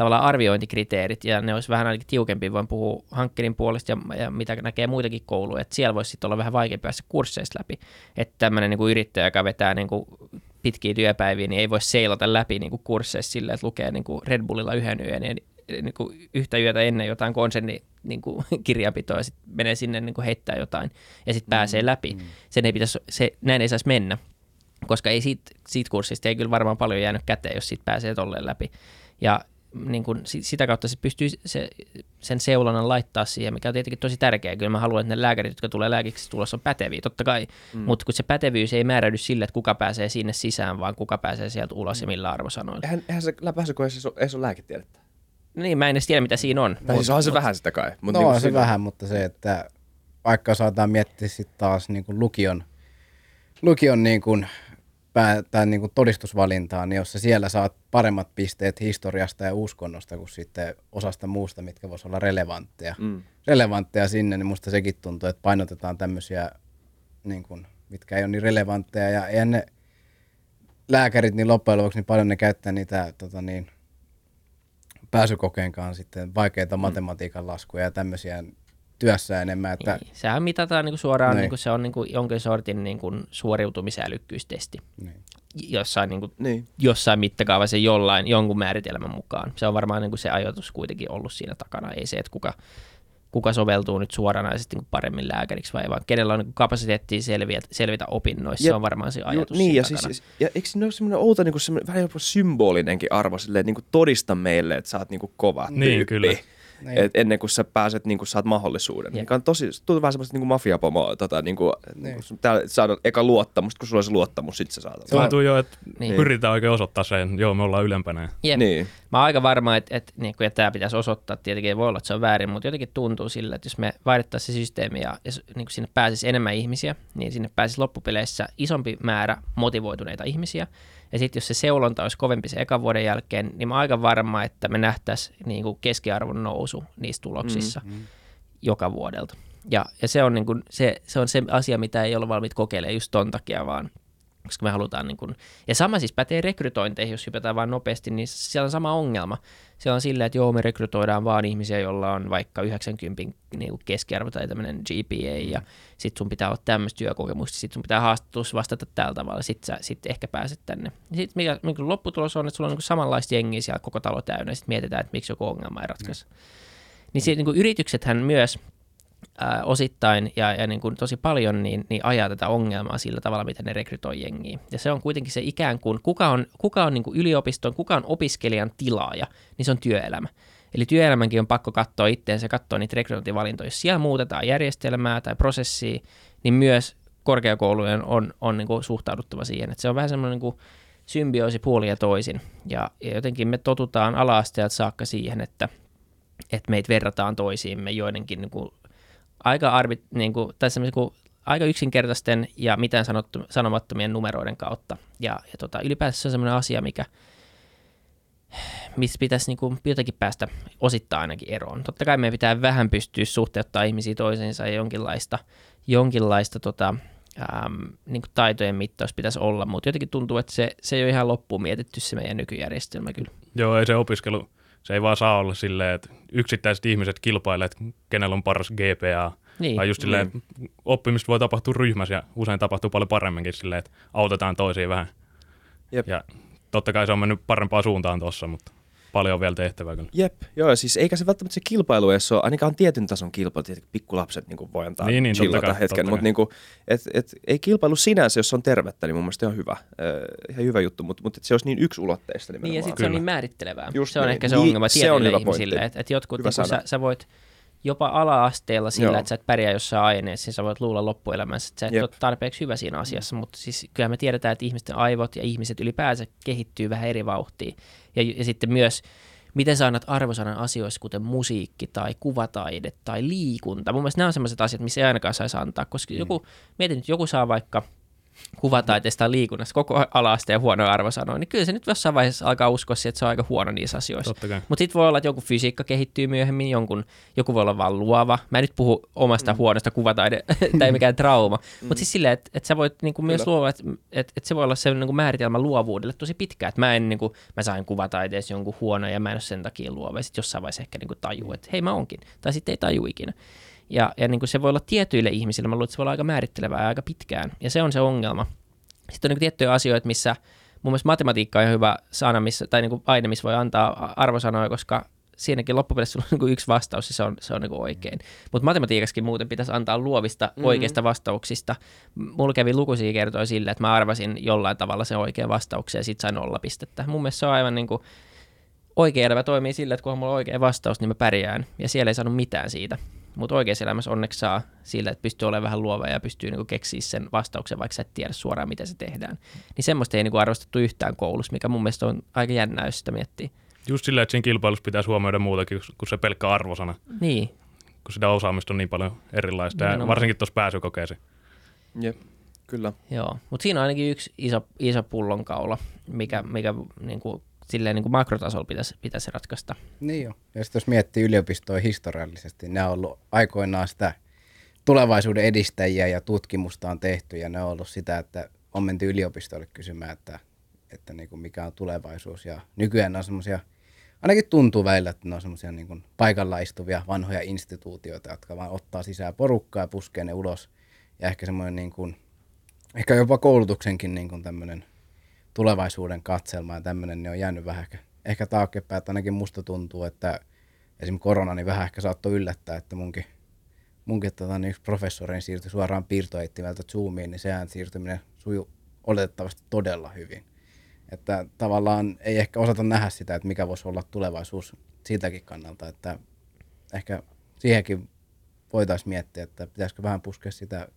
tavallaan arviointikriteerit, ja ne olisi vähän ainakin tiukempi, voin puhua hankkeen puolesta ja, ja mitä näkee muitakin kouluja, että siellä voisi sitten olla vähän vaikeampi päästä kursseista läpi. Että tämmöinen niin kuin yrittäjä, joka vetää niin kuin pitkiä työpäiviä, niin ei voi seilata läpi niin kuin kursseissa silleen, että lukee niin kuin Red Bullilla yhden yön ja niin kuin yhtä yötä ennen jotain konserni niin kuin kirjanpitoa ja sitten menee sinne niin kuin heittää jotain ja sitten pääsee läpi. Sen ei pitäisi, se, näin ei saisi mennä, koska ei siitä, siitä kurssista ei kyllä varmaan paljon jäänyt käteen, jos siitä pääsee tolleen läpi. Ja niin kuin, si- sitä kautta se pystyy se, sen seulonnan laittaa siihen, mikä on tietenkin tosi tärkeää. Kyllä mä haluan, että ne lääkärit, jotka tulee lääkiksi tulossa, on päteviä, totta kai. Mm. Mutta kun se pätevyys ei määräydy sille, että kuka pääsee sinne sisään, vaan kuka pääsee sieltä ulos ja millä arvosanoilla.
Eihän, eihän se pääsykoeessa ei ole lääketiedettä.
Niin, mä en edes tiedä, mitä siinä on.
Tai siis onhan se vähän sitä kai. Mut
No
niinku
on se
siinä-
vähän, mutta se, että vaikka saataan miettiä sitten taas niin kuin lukion, lukion niin kuin pää, tai niin kuin todistusvalintaa, niin jos sä siellä saat paremmat pisteet historiasta ja uskonnosta kuin sitten osasta muusta, mitkä voisi olla relevantteja,
Mm.
relevantteja sinne, niin musta sekin tuntuu, että painotetaan tämmöisiä, niin kuin, mitkä ei ole niin relevantteja ja eihän ne lääkärit niin loppujen lopuksi niin paljon ne käyttää niitä tota niin, pääsykokeen kanssa sitten vaikeita mm. matematiikan laskuja ja tämmöisiä työssä enemmän, että
Niin. Sehän mitataan niin kuin suoraan,
Niin.
niin kuin se on niin kuin jonkin sortin niin kuin suoriutumisälykkyystesti.
niin.
Jossain, niin kuin,
Niin.
jossain mittakaavassa jollain, jonkun määritelmän mukaan. Se on varmaan niin kuin se ajatus kuitenkin ollut siinä takana. Ei se, että kuka kuka soveltuu nyt suoranaisesti niin kuin paremmin lääkäriksi vai vaan kenellä on niin kapasiteettia selviä, selvitä opinnoissa.
Ja-
se on varmaan se
Ju,
ajatus
niin,
siinä
ja,
takana.
siis, ja eikö siinä ole semmoinen outo, niin semmoinen, vähän jopa symbolinenkin arvo, silleen, niin kuin todista meille, että sä oot niin kuin kova
Niin,
tyyppi.
kyllä.
Niin.
Et ennen kuin sä pääset, niin kuin saat mahdollisuuden.
Jep.
Mikä on tosi, tuntuu vähän semmoista niin kuin mafiapomoa, tota, niin kuin,
Niin.
niin. kuin, täällä saada eka luottamusta, kun sulla on se luottamus, sit sä saat.
Tuntuu jo, että
Niin.
pyritään oikein osoittaa sen, joo me ollaan ylempänä.
Jep.
Niin.
Mä oon aika varma, että, että niin kuin, ja tämä pitäisi osoittaa, tietenkin voi olla, että se on väärin, mutta jotenkin tuntuu sillä, että jos me vaihdettaisiin se systeemi ja, ja niin kuin sinne pääsisi enemmän ihmisiä, niin sinne pääsisi loppupeleissä isompi määrä motivoituneita ihmisiä. Ja sitten jos se seulonta olisi kovempi se ekan vuoden jälkeen, niin mä oon aika varma, että me nähtäisiin niin kuin keskiarvon nousu niissä tuloksissa mm, mm. joka vuodelta. Ja, ja se, on niin kuin, se, se on se asia, mitä ei ole valmiit kokeilemaan just ton takia, vaan koska me halutaan niin kuin, ja sama siis pätee rekrytointeihin, jos hypätään vaan nopeasti, niin siellä on sama ongelma. Se on silleen, että joo, me rekrytoidaan vaan ihmisiä, joilla on vaikka 90 niin kuin keskiarvo tai tämmöinen GPA, ja sit sun pitää olla tämmöistä työkokemusta, sit sun pitää haastattelussa vastata tällä tavalla, sit sä sit ehkä pääset tänne. Sitten mikä, mikä lopputulos on, että sulla on niin samanlaista jengiä siellä koko talo täynnä, ja sitten mietitään, että miksi joku ongelma ei ratkaise. Niin, sit, niin kuin yrityksethän myös osittain ja, ja niin kuin tosi paljon niin, niin ajaa tätä ongelmaa sillä tavalla, miten ne rekrytoi jengiä. Ja se on kuitenkin se ikään kuin, kuka on, kuka on niin kuin yliopiston, kuka on opiskelijan tilaaja, niin se on työelämä. Eli työelämänkin on pakko katsoa itteensä, katsoa niitä rekrytointivalintoja. Jos siellä muutetaan järjestelmää tai prosessia, niin myös korkeakoulujen on, on niin kuin suhtauduttava siihen. Että se on vähän semmoinen niin kuin symbioosi puoli ja toisin. Ja, ja jotenkin me totutaan ala-asteelta saakka siihen, että, että meitä verrataan toisiimme joidenkin niin kuin aika, arvit, niin kuin, tai kuin aika yksinkertaisten ja mitään sanottu, sanomattomien numeroiden kautta. Ja, ja tota, ylipäätään se on semmoinen asia, mikä, mistä pitäisi niin kuin jotenkin päästä osittain ainakin eroon. Totta kai meidän pitää vähän pystyä suhteuttaa ihmisiä toisiinsa ja jonkinlaista, jonkinlaista tota, äm, niin kuin taitojen mittaus pitäisi olla, mutta jotenkin tuntuu, että se, se ei ole ihan loppuun mietitty se meidän nykyjärjestelmä kyllä.
Joo, ei se opiskelu, se ei vaan saa olla silleen, että yksittäiset ihmiset kilpailee, että kenellä on paras GPA.
Niin.
Vai just silleen, että oppimista voi tapahtua ryhmässä ja usein tapahtuu paljon paremminkin silleen, että autetaan toisiin vähän.
Jep.
Ja totta kai se on mennyt parempaan suuntaan tuossa, mutta paljon on vielä tehtävää kyllä.
Jep, joo, siis eikä se välttämättä se kilpailu edes ole, ainakaan tietyn tason kilpailu, tietenkin pikkulapset niin kuin voi antaa
Niin, niin,
chillata
kai,
hetken, mutta niin kuin, et, et, ei kilpailu sinänsä, jos se on tervettä, niin mun mielestä ihan hyvä, äh, ihan hyvä juttu, mutta, mutta se olisi niin yksi ulotteista
Niin,
nimenomaan.
ja sitten se on niin määrittelevää.
Just
se on
niin.
ehkä se
Niin,
ongelma
se on hyvä
ihmisille, että et jotkut,
Hyvä
niin sä, sä voit jopa ala-asteella sillä,
Joo.
että sä et pärjää jossain aineessa, niin sä voit luulla loppuelämässä, että sä et
Jep.
ole tarpeeksi hyvä siinä asiassa, mutta siis kyllä me tiedetään, että ihmisten aivot ja ihmiset ylipäänsä kehittyy vähän eri vauhtiin. Ja, ja sitten myös, miten sä annat arvosanan asioissa, kuten musiikki tai kuvataide tai liikunta. Mun mielestä nämä on sellaiset asiat, missä ei ainakaan saisi antaa, koska joku, mietin nyt, joku saa vaikka kuvataiteesta tai liikunnasta koko ala-asteen huono arvosanoja, niin kyllä se nyt jossain vaiheessa alkaa uskoa siihen, että se on aika huono niissä asioissa. Mutta sitten voi olla, että joku fysiikka kehittyy myöhemmin, jonkun, joku voi olla vaan luova. Mä en nyt puhu omasta mm. huonosta kuvataide tai mikään trauma, mm. mutta siis silleen, että, että sä voit niinku myös luova, että, että, että se voi olla se niinku määritelmä luovuudelle tosi pitkä. Että mä, en, niinku, mä sain kuvataiteessa jonkun huono ja mä en ole sen takia luova. Ja sitten jossain vaiheessa ehkä niinku tajuu, että hei mä onkin. Tai sitten ei taju ikinä. Ja, ja niin kuin se voi olla tietyille ihmisille, mä luulen, että se voi olla aika määrittelevää ja aika pitkään. Ja se on se ongelma. Sitten on niin tiettyjä asioita, missä mun mielestä matematiikka on hyvä sana, missä, tai niin kuin aine, missä voi antaa arvosanoja, koska siinäkin loppupeleissä sulla on niin kuin yksi vastaus ja se on, se on niin kuin oikein. Mutta matematiikassakin muuten pitäisi antaa luovista mm-hmm. oikeista vastauksista. Mulla kävi lukuisia kertoja sillä, että mä arvasin jollain tavalla sen oikean vastauksen ja sit sain nolla pistettä. Mun mielestä se on aivan niin kuin oikea elämä toimii sillä, että kun mulla on oikea vastaus, niin mä pärjään. Ja siellä ei saanut mitään siitä. Mutta oikeassa elämässä onneksi saa sillä, että pystyy olemaan vähän luova ja pystyy niinku keksiä sen vastauksen, vaikka sä et tiedä suoraan, miten se tehdään. Niin semmoista ei niinku arvostettu yhtään koulussa, mikä mun mielestä on aika jännää, jos sitä miettii.
Just silleen, että siinä kilpailussa pitäisi huomioida muutakin kuin se pelkkä arvosana,
Niin,
kun sitä osaamista on niin paljon erilaista, ja varsinkin tuossa pääsykokeeseen.
Jep, kyllä.
joo. Mutta siinä on ainakin yksi iso, iso pullonkaula, mikä, mikä niinku, silleen niinku makrotasolla pitäisi, pitäisi ratkaista.
Niin jo. Ja sitten jos miettii yliopistoja historiallisesti, ne on ollut aikoinaan sitä tulevaisuuden edistäjiä ja tutkimusta on tehty ja ne on ollut sitä, että on menty yliopistolle kysymään, että, että niin kuin mikä on tulevaisuus. Ja nykyään on semmoisia, ainakin tuntuu välillä, että ne on semmoisia niin kuin paikalla istuvia vanhoja instituutioita, jotka vaan ottaa sisään porukkaa ja puskee ne ulos. Ja ehkä semmoinen niin kuin, ehkä jopa koulutuksenkin niin kuin tämmöinen tulevaisuuden katselma ja tämmöinen, niin on jäänyt vähän ehkä, ehkä taaksepäin, että ainakin musta tuntuu, että, esimerkiksi korona, niin vähän ehkä saattoi yllättää, että munkin, munkin tota, niin yksi professori siirtyi suoraan piirtoeittimeltä Zoomiin, niin sehän siirtyminen sujuu oletettavasti todella hyvin. Että tavallaan ei ehkä osata nähdä sitä, että mikä voisi olla tulevaisuus siltäkin kannalta, että ehkä siihenkin voitaisiin miettiä, että pitäisikö vähän puskea sitä,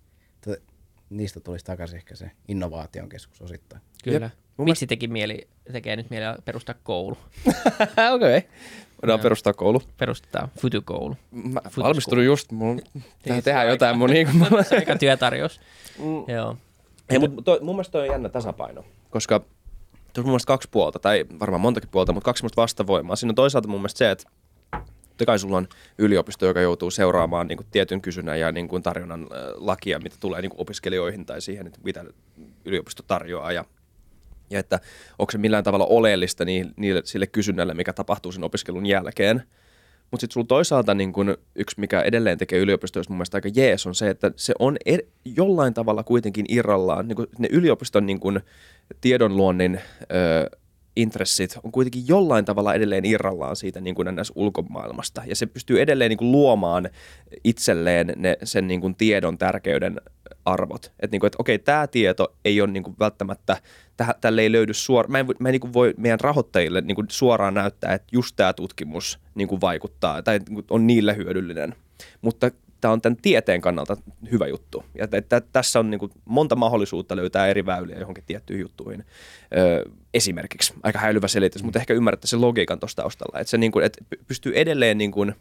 niistä tulisi takaisin ehkä se innovaation keskus osittain.
Kyllä.
Jep.
Miksi teki mieli, tekee nyt mieli perustaa koulu?
Okei. Okay. Voidaan
Joo.
perustaa koulu.
Perustetaan futukoulu.
Mä
Futuskoulu.
valmistunut just, pitää
Niin,
tehdä jotain mun.
Se on aika työtarjous.
Mm.
Joo.
Ei, mutta toi, mun mielestä toi on jännä tasapaino, koska tuossa on mun mielestä kaksi puolta, tai varmaan montakin puolta, mutta kaksi vastavoimaa. Siinä on toisaalta mun mielestä se, että totta kai sulla on yliopisto, joka joutuu seuraamaan niin kuin tietyn kysynnän ja niin kuin tarjonnan äh, lakia, mitä tulee niin kuin opiskelijoihin tai siihen, että mitä yliopisto tarjoaa ja ja että onko se millään tavalla oleellista niille, sille kysynnälle, mikä tapahtuu sen opiskelun jälkeen. Mutta sitten sulla toisaalta niin kun yksi, mikä edelleen tekee yliopistoista mun mielestä aika jees, on se, että se on er, jollain tavalla kuitenkin irrallaan. Niin ne yliopiston niin kun tiedonluonnin ö, intressit on kuitenkin jollain tavalla edelleen irrallaan siitä niin kuin näissä ulkomaailmasta. Ja se pystyy edelleen niin kuin luomaan itselleen ne, sen niin kuin tiedon tärkeyden arvot. Että niin et, okei, tämä tieto ei ole niin kuin välttämättä, täh, tälle ei löydy suoraan, mä en, mä en niin kuin voi meidän rahoittajille niin kuin suoraan näyttää, että just tämä tutkimus niin kuin vaikuttaa tai niin kuin on niille hyödyllinen. Mutta tämä on tämän tieteen kannalta hyvä juttu. Ja t- t- tässä on niin kuin monta mahdollisuutta löytää eri väyliä johonkin tiettyihin juttuihin. Öö, esimerkiksi, aika häilyvä selitys, mutta ehkä ymmärrätte sen logiikan tuossa taustalla. Että se niin kuin, että pystyy edelleen, niin kuin,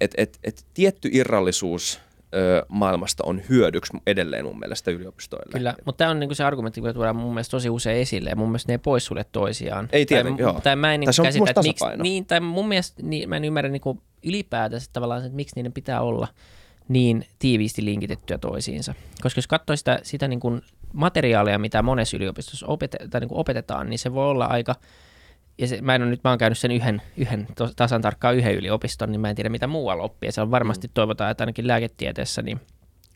että että että tietty irrallisuus öö, maailmasta on hyödyksi edelleen mun mielestä yliopistoille.
Kyllä, mutta tämä on niinku se argumentti, joka tuodaan mun mielestä tosi usein esille, ja mun mielestä ne ei poissulje toisiaan.
Ei
tai,
tietenkään, joo.
Tai mä en niinku käsitä, että miksi, niin, tai mun mielestä niin, mä en ymmärrä niinku ylipäätänsä tavallaan, se, että miksi niiden pitää olla niin tiiviisti linkitettyä toisiinsa. Koska jos katsoo sitä, sitä niin kuin materiaalia, mitä monessa yliopistossa opete- tai niin kuin opetetaan, niin se voi olla aika, ja se, mä en ole nyt, mä oon käynyt sen yhden, yhden tasan tarkkaan yhden yliopiston, niin mä en tiedä mitä muualla oppii. Ja se on varmasti mm. toivotaan, että ainakin lääketieteessä niin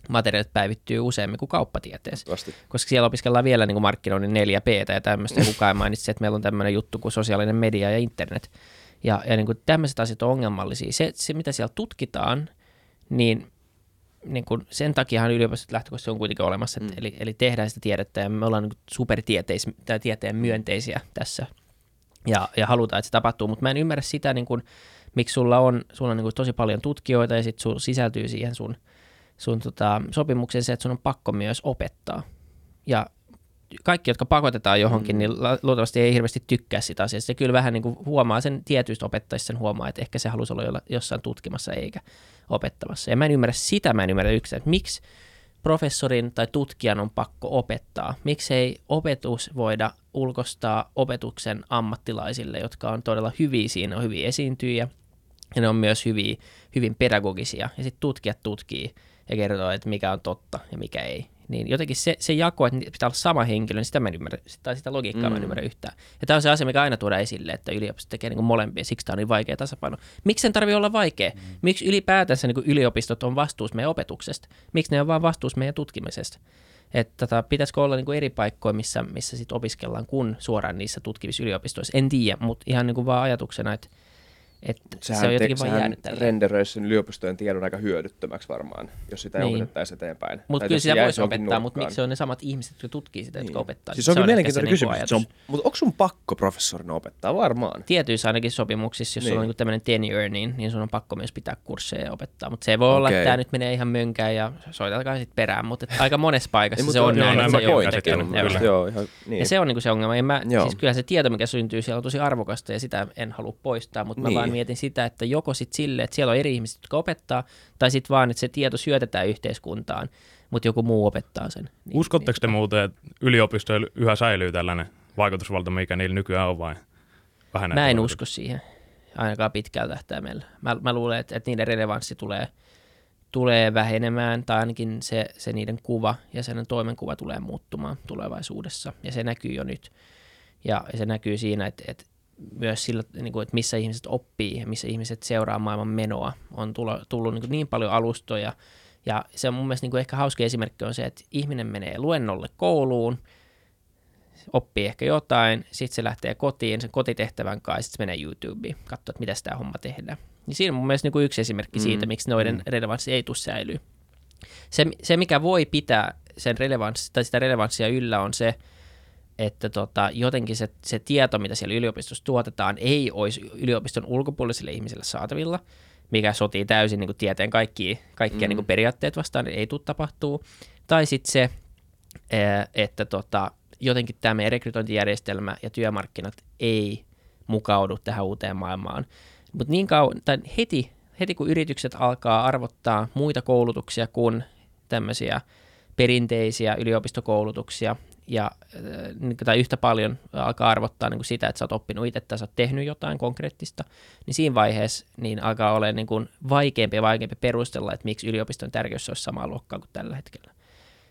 materiaalit päivittyy useammin kuin kauppatieteessä
Vasti.
koska siellä opiskellaan vielä niin kuin markkinoinnin 4 p ja tämmöistä, kukaan mainitsi, että meillä on tämmöinen juttu kuin sosiaalinen media ja internet. Ja, ja niin kuin tämmöiset asiat on ongelmallisia. Se, se, mitä siellä tutkitaan, niin, niin kuin sen takiahan yliopistot lähtökohtaisesti on kuitenkin olemassa,
Mm.
eli, eli tehdään sitä tiedettä, ja me ollaan niin supertieteis, tai tieteen myönteisiä tässä, ja, ja halutaan, että se tapahtuu, mutta mä en ymmärrä sitä, niin kuin, miksi sulla on, sulla on niin kuin tosi paljon tutkijoita, ja sitten sulla sisältyy siihen sun sun tota, sopimukseen se, että sun on pakko myös opettaa. Ja kaikki, jotka pakotetaan johonkin, mm. niin luultavasti ei hirveästi tykkää sitä asiasta. Se kyllä vähän niin kuin huomaa sen tietyistä opettajista sen huomaa, että ehkä se halusi olla jossain tutkimassa eikä opettamassa. Ja mä en ymmärrä sitä, mä en ymmärrä yksin, että miksi professorin tai tutkijan on pakko opettaa. Miksi ei opetus voida ulkostaa opetuksen ammattilaisille, jotka on todella hyviä siinä, on hyviä esiintyjiä, ja ne on myös hyviä, hyvin pedagogisia. Ja sitten tutkijat tutkii ja kertoo, että mikä on totta ja mikä ei. Niin jotenkin se, se jako, että pitää olla sama henkilö, niin sitä mä en ymmärrä, tai sitä logiikkaa mm. mä en
Mm.
ymmärrä yhtään. Ja tämä on se asia, mikä aina tuodaan esille, että yliopisto tekee niin molempia, siksi tämä on niin vaikea tasapaino. Miksi sen tarvii olla vaikea? Mm. Miksi ylipäätänsä niin yliopistot on vastuus meidän opetuksesta? Miksi ne on vaan vastuus meidän tutkimisesta? Että tota, pitäisikö olla niin eri paikkoja, missä, missä sit opiskellaan, kun suoraan niissä tutkivissa yliopistoissa? En tiedä, mutta ihan niin kuin vaan ajatuksena, että, että
Sehän,
se on jotenkin
te,
vaan jäänyt tälle.
renderöisi sen yliopistojen tiedon aika hyödyttömäksi varmaan, jos sitä ei
Niin.
opetettaisi eteenpäin.
Mutta kyllä
se
sitä voisi opettaa, mutta miksi se on ne samat ihmiset, jotka tutkii sitä, jotka opettaa?
Siis
sitä?
se on
ehkä
mielenkiintoinen
se niinku
kysymys. Se on, mutta onko sun pakko professorina opettaa? Varmaan.
Tietyissä ainakin sopimuksissa, jos niin. sulla on
Niin.
niin tämmöinen tenure, niin, niin sun on pakko myös pitää kursseja ja opettaa. Mutta se voi olla,
Okei.
että tämä nyt menee ihan mönkään ja soitelkaa sitten perään, mutta aika monessa paikassa se on näin, että se
ihan, niin.
Ja se on niinku se ongelma. Siis kyllä se tieto, mikä syntyy siellä on tosi arvokasta ja sitä en halua poistaa, mutta mä
Niin.
Vaan mietin sitä, että joko sit sille, että siellä on eri ihmiset, jotka opettaa, tai sitten vaan, että se tieto syötetään yhteiskuntaan, mutta joku muu opettaa sen. Niin,
Uskotteko te muuten, että yliopistoilla yhä säilyy tällainen vaikutusvalta, mikä niillä nykyään on vai vähän
Mä en usko siihen, ainakaan pitkällä tähtäimellä. Mä, mä luulen, että, että niiden relevanssi tulee, tulee vähenemään, tai ainakin se, se niiden kuva ja sen toimenkuva tulee muuttumaan tulevaisuudessa, ja se näkyy jo nyt. Ja, ja se näkyy siinä, että, että myös sillä, niin kuin, että missä ihmiset oppii ja missä ihmiset seuraa maailman menoa. On tullut, tullut niin, kuin niin paljon alustoja, ja se on mun mielestä niin kuin ehkä hauska esimerkki on se, että ihminen menee luennolle kouluun, oppii ehkä jotain, sitten se lähtee kotiin sen kotitehtävän kanssa, sitten se menee YouTubeen, katsoo, että miten tämä homma tehdään. Niin siinä on mun mielestä niin kuin yksi esimerkki mm. siitä, miksi noiden mm. relevanssi ei tule säilyy. Se, se, mikä voi pitää sen relevanssi, tai sitä relevanssia yllä on se, että tota, jotenkin se, se tieto, mitä siellä yliopistossa tuotetaan, ei olisi yliopiston ulkopuolisille ihmisille saatavilla, mikä sotii täysin niin kuin tieteen kaikki, kaikkia mm. niin kuin periaatteet vastaan, niin ei tule tapahtuu. Tai sitten se, että tota, jotenkin tämä meidän rekrytointijärjestelmä ja työmarkkinat ei mukaudu tähän uuteen maailmaan. Mutta niin kauan, tai heti, heti kun yritykset alkaa arvottaa muita koulutuksia kuin tämmöisiä perinteisiä yliopistokoulutuksia, ja, niin tai yhtä paljon alkaa arvottaa niin kuin sitä, että sä oot oppinut itse tai sä oot tehnyt jotain konkreettista, niin siinä vaiheessa niin alkaa olla niin kuin vaikeampi ja vaikeampi perustella, että miksi yliopiston tärkeys olisi samaa luokkaa kuin tällä hetkellä.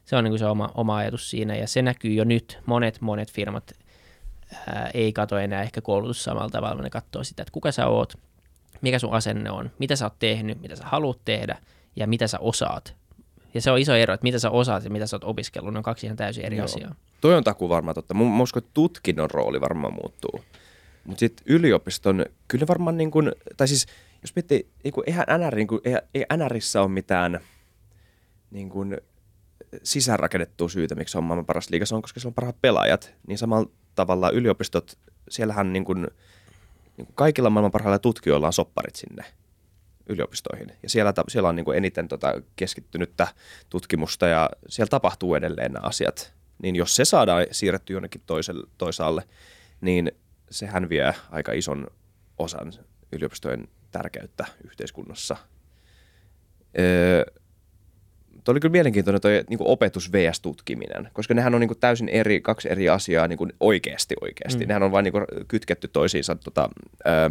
Se on niin kuin se oma, oma ajatus siinä, ja se näkyy jo nyt. Monet, monet firmat ää, ei kato enää ehkä koulutus samalla tavalla, ne katsoo sitä, että kuka sä oot, mikä sun asenne on, mitä sä oot tehnyt, mitä sä haluat tehdä, ja mitä sä osaat ja se on iso ero, että mitä sä osaat ja mitä sä oot opiskellut, ne on kaksi ihan täysin eri Joo. asiaa.
Toi on taku varmaan totta. Mä uskon, että tutkinnon rooli varmaan muuttuu. Mutta sitten yliopiston, kyllä varmaan niin kuin, tai siis jos miettii, niin kuin, eihän NR, niin kuin, ei NRissä ole mitään niin kuin, sisäänrakennettua syytä, miksi se on maailman paras liiga. Se on, koska se on parhaat pelaajat. Niin samalla tavalla yliopistot, siellähän niin kuin, niin kuin kaikilla maailman parhailla tutkijoilla on sopparit sinne yliopistoihin. Ja siellä, siellä on niin kuin eniten tota keskittynyttä tutkimusta ja siellä tapahtuu edelleen nämä asiat. Niin jos se saadaan siirretty jonnekin toiselle, toisaalle, niin sehän vie aika ison osan yliopistojen tärkeyttä yhteiskunnassa. Öö, Tuo oli kyllä mielenkiintoinen tuo niin opetus vs. tutkiminen, koska nehän on niin kuin täysin eri, kaksi eri asiaa niin kuin oikeasti oikeasti. Mm. Nehän on vain niin kuin kytketty toisiinsa tota, öö,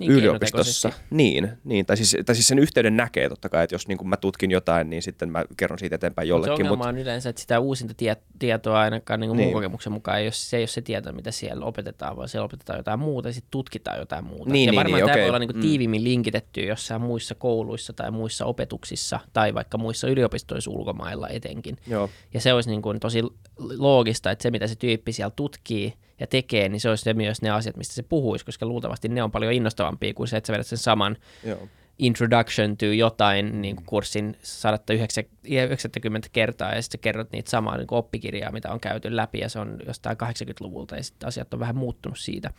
niin, yliopistossa. Niin, niin. Tai, siis, tai siis sen yhteyden näkee totta kai, että jos niin mä tutkin jotain, niin sitten mä kerron siitä eteenpäin jollekin. Se
ongelma mut... on yleensä, että sitä uusinta tie- tietoa ainakaan niin niin. mun kokemuksen mukaan, jos se ei ole se tieto, mitä siellä opetetaan, vaan siellä opetetaan jotain muuta ja sitten tutkitaan jotain muuta.
Niin,
ja
niin,
varmaan
niin,
tämä
okay.
voi olla niin kuin tiivimmin linkitetty jossain muissa kouluissa tai muissa opetuksissa tai vaikka muissa yliopistoissa ulkomailla etenkin.
Joo.
Ja se olisi niin kuin tosi loogista, että se mitä se tyyppi siellä tutkii – ja tekee, niin se olisi myös ne asiat, mistä se puhuisi, koska luultavasti ne on paljon innostavampia kuin se, että sä vedät sen saman Joo. introduction to jotain niin kuin kurssin 190 kertaa ja sitten kerrot niitä samaa niin kuin oppikirjaa, mitä on käyty läpi ja se on jostain 80-luvulta ja sitten asiat on vähän muuttunut siitä.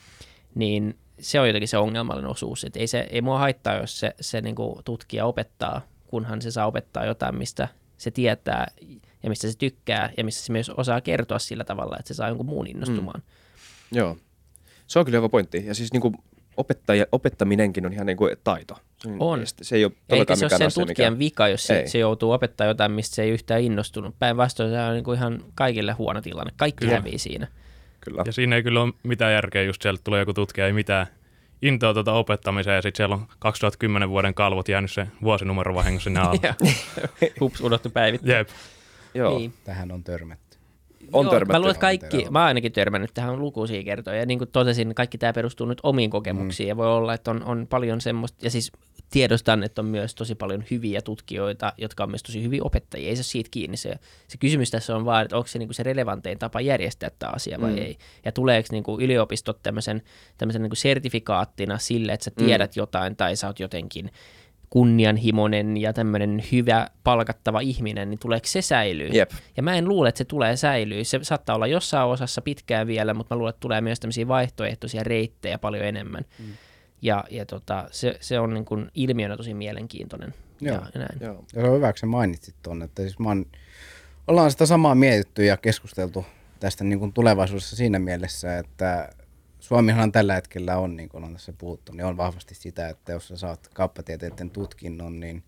Niin se on jotenkin se ongelmallinen osuus, että ei, se, ei mua haittaa, jos se, se niin kuin tutkija opettaa, kunhan se saa opettaa jotain, mistä se tietää ja mistä se tykkää ja missä se myös osaa kertoa sillä tavalla, että se saa jonkun muun innostumaan. Mm.
Joo. Se on kyllä hyvä pointti. Ja siis niin kuin opettaja, opettaminenkin on ihan niin kuin taito.
On.
Se ei ole
Eikä se ole sen asia, tutkijan mikä... vika, jos se, se joutuu opettaa jotain, mistä se ei yhtään innostunut. Päinvastoin se on niin kuin ihan kaikille huono tilanne. Kaikki kyllä. hävii siinä.
Kyllä. Ja siinä ei kyllä ole mitään järkeä, just sieltä tulee joku tutkija, ei mitään intoa tuota opettamiseen ja sitten siellä on 2010 vuoden kalvot jäänyt se vuosinumero vahingossa sinne alle.
Hups, unohtu päivittää.
Jep.
Joo. Niin. Tähän on törmätty
on Joo, törmätty.
Mä luulen, että kaikki, mä oon ainakin törmännyt tähän lukuisia kertoja, ja niin kuin totesin, kaikki tämä perustuu nyt omiin kokemuksiin, mm. ja voi olla, että on, on paljon semmoista, ja siis tiedostan, että on myös tosi paljon hyviä tutkijoita, jotka on myös tosi hyviä opettajia, ei se siitä kiinni. Se, se kysymys tässä on vaan, että onko se niin kuin se relevantein tapa järjestää tämä asia vai mm. ei, ja tuleeko niin kuin yliopistot tämmöisen, tämmöisen niin kuin sertifikaattina sille, että sä mm. tiedät mm. jotain, tai sä oot jotenkin kunnianhimoinen ja tämmöinen hyvä palkattava ihminen, niin tuleeko se säilyy?
Jep.
Ja mä en luule, että se tulee säilyy. Se saattaa olla jossain osassa pitkään vielä, mutta mä luulen, että tulee myös tämmöisiä vaihtoehtoisia reittejä paljon enemmän. Mm. Ja, ja tota, se, se on niin kuin ilmiönä tosi mielenkiintoinen.
Joo.
Ja, näin.
Joo. ja se on hyvä, että mainitsit tuonne. Että siis mä oon, ollaan sitä samaa mietitty ja keskusteltu tästä niin kuin tulevaisuudessa siinä mielessä, että Suomihan tällä hetkellä on, niin kuin on tässä puhuttu, niin on vahvasti sitä, että jos sä saat kauppatieteiden tutkinnon, niin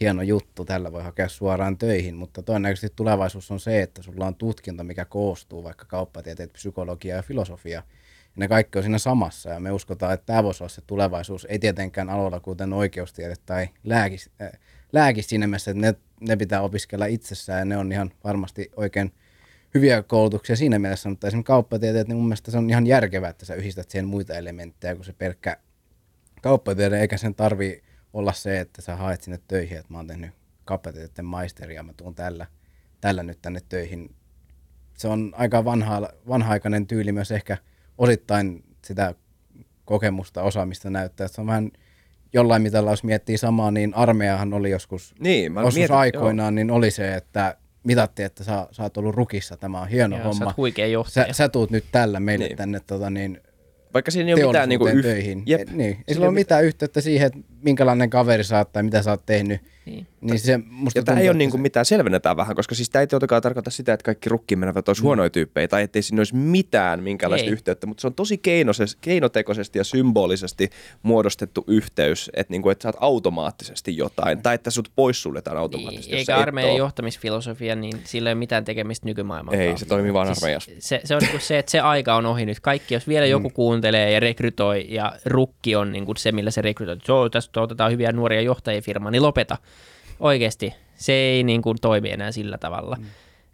hieno juttu, tällä voi hakea suoraan töihin, mutta todennäköisesti tulevaisuus on se, että sulla on tutkinto, mikä koostuu vaikka kauppatieteet, psykologia ja filosofia, ja ne kaikki on siinä samassa, ja me uskotaan, että tämä voisi olla se tulevaisuus, ei tietenkään aloilla kuten oikeustiede tai lääkis, äh, lääkis siinä mielessä, että ne, ne pitää opiskella itsessään, ja ne on ihan varmasti oikein hyviä koulutuksia siinä mielessä, mutta esimerkiksi kauppatieteet, niin mun mielestä se on ihan järkevää, että sä yhdistät siihen muita elementtejä kuin se pelkkä kauppatiede, eikä sen tarvi olla se, että sä haet sinne töihin, että mä oon tehnyt kauppatieteiden maisteria, mä tuun tällä, tällä nyt tänne töihin. Se on aika vanha, vanha-aikainen tyyli myös ehkä osittain sitä kokemusta, osaamista näyttää, että se on vähän jollain mitalla, jos miettii samaa, niin armeijahan oli joskus,
Niin, mä
joskus
mietin,
aikoinaan, niin oli se, että mitattiin, että sä, sä oot ollut rukissa, tämä on hieno
Joo, sä
homma.
oot huikea
Sä,
johtaja.
sä tuut nyt tällä meille
Niin.
niin. tänne tota, niin,
Vaikka siinä ei ole mitään niinku yh...
töihin.
Jep.
Niin. Ei sillä ole mitään yhteyttä siihen, että minkälainen kaveri sä oot tai mitä sä oot tehnyt.
Niin.
Niin se musta
Ja tämä
tuntuu,
ei ole
että
niinku
se-
mitään, selvennetään vähän, koska siis tämä ei totakaan tarkoita sitä, että kaikki rukkiin menevät olisi huonoja tyyppejä tai ettei siinä olisi mitään minkälaista
Ei.
yhteyttä, mutta se on tosi keinoses, keinotekoisesti ja symbolisesti muodostettu yhteys, että, niinku, että sä oot automaattisesti jotain tai että sut poissuljetaan automaattisesti.
Niin,
sä
eikä
et
armeijan
oo.
johtamisfilosofia, niin sillä ei ole mitään tekemistä nykymaailman
Ei, se toimii vaan
Siis
armeijassa.
se, se on niin se, että se aika on ohi nyt. Kaikki, jos vielä joku kuuntelee ja rekrytoi ja rukki on niin kuin se, millä se rekrytoi. Joo, tästä otetaan hyviä nuoria johtajia firmaan, niin lopeta. Oikeasti, se ei niin kuin toimi enää sillä tavalla. Mm.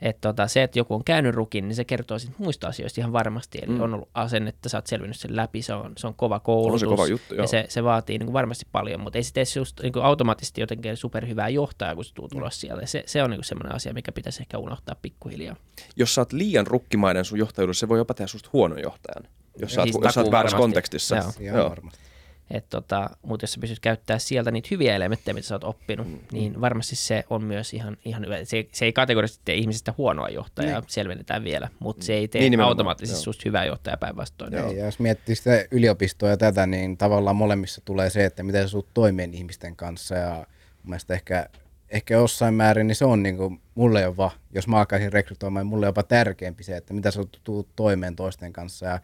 Et tota, se, että joku on käynyt rukin, niin se kertoo sit muista asioista ihan varmasti. Eli mm. on ollut asennetta, sä oot selvinnyt sen läpi, se on, se on kova koulutus.
kova juttu, joo.
ja se, se vaatii niin kuin varmasti paljon, mutta ei se tee just niin kuin automaattisesti jotenkin superhyvää johtajaa, kun se tuu tulos sieltä. Se, se on niin kuin semmoinen asia, mikä pitäisi ehkä unohtaa pikkuhiljaa.
Jos sä oot liian rukkimainen sun johtajuudessa, se voi jopa tehdä susta huonon johtajan. Jos sä oot,
Siis
jos sä oot väärässä
varmasti.
kontekstissa.
Joo.
Joo.
varmasti.
Et tota, mutta jos sä pystyt käyttää sieltä niitä hyviä elementtejä, mitä sä oot oppinut, mm. niin varmasti se on myös ihan, ihan hyvä. Se, se ei kategorisesti tee ihmisestä huonoa johtajaa, niin. selvennetään vielä, mutta se ei tee
Niin
niin automaattisesti
joo.
susta hyvää johtajaa päinvastoin.
Ei, ja jos miettii sitä yliopistoa ja tätä, niin tavallaan molemmissa tulee se, että miten sä suut toimeen ihmisten kanssa. Ja mun mielestä ehkä, ehkä jossain määrin, niin se on niin kuin, mulle jopa, jos mä alkaisin rekrytoimaan, mulle jopa tärkeämpi se, että mitä sä tuut toimeen toisten kanssa ja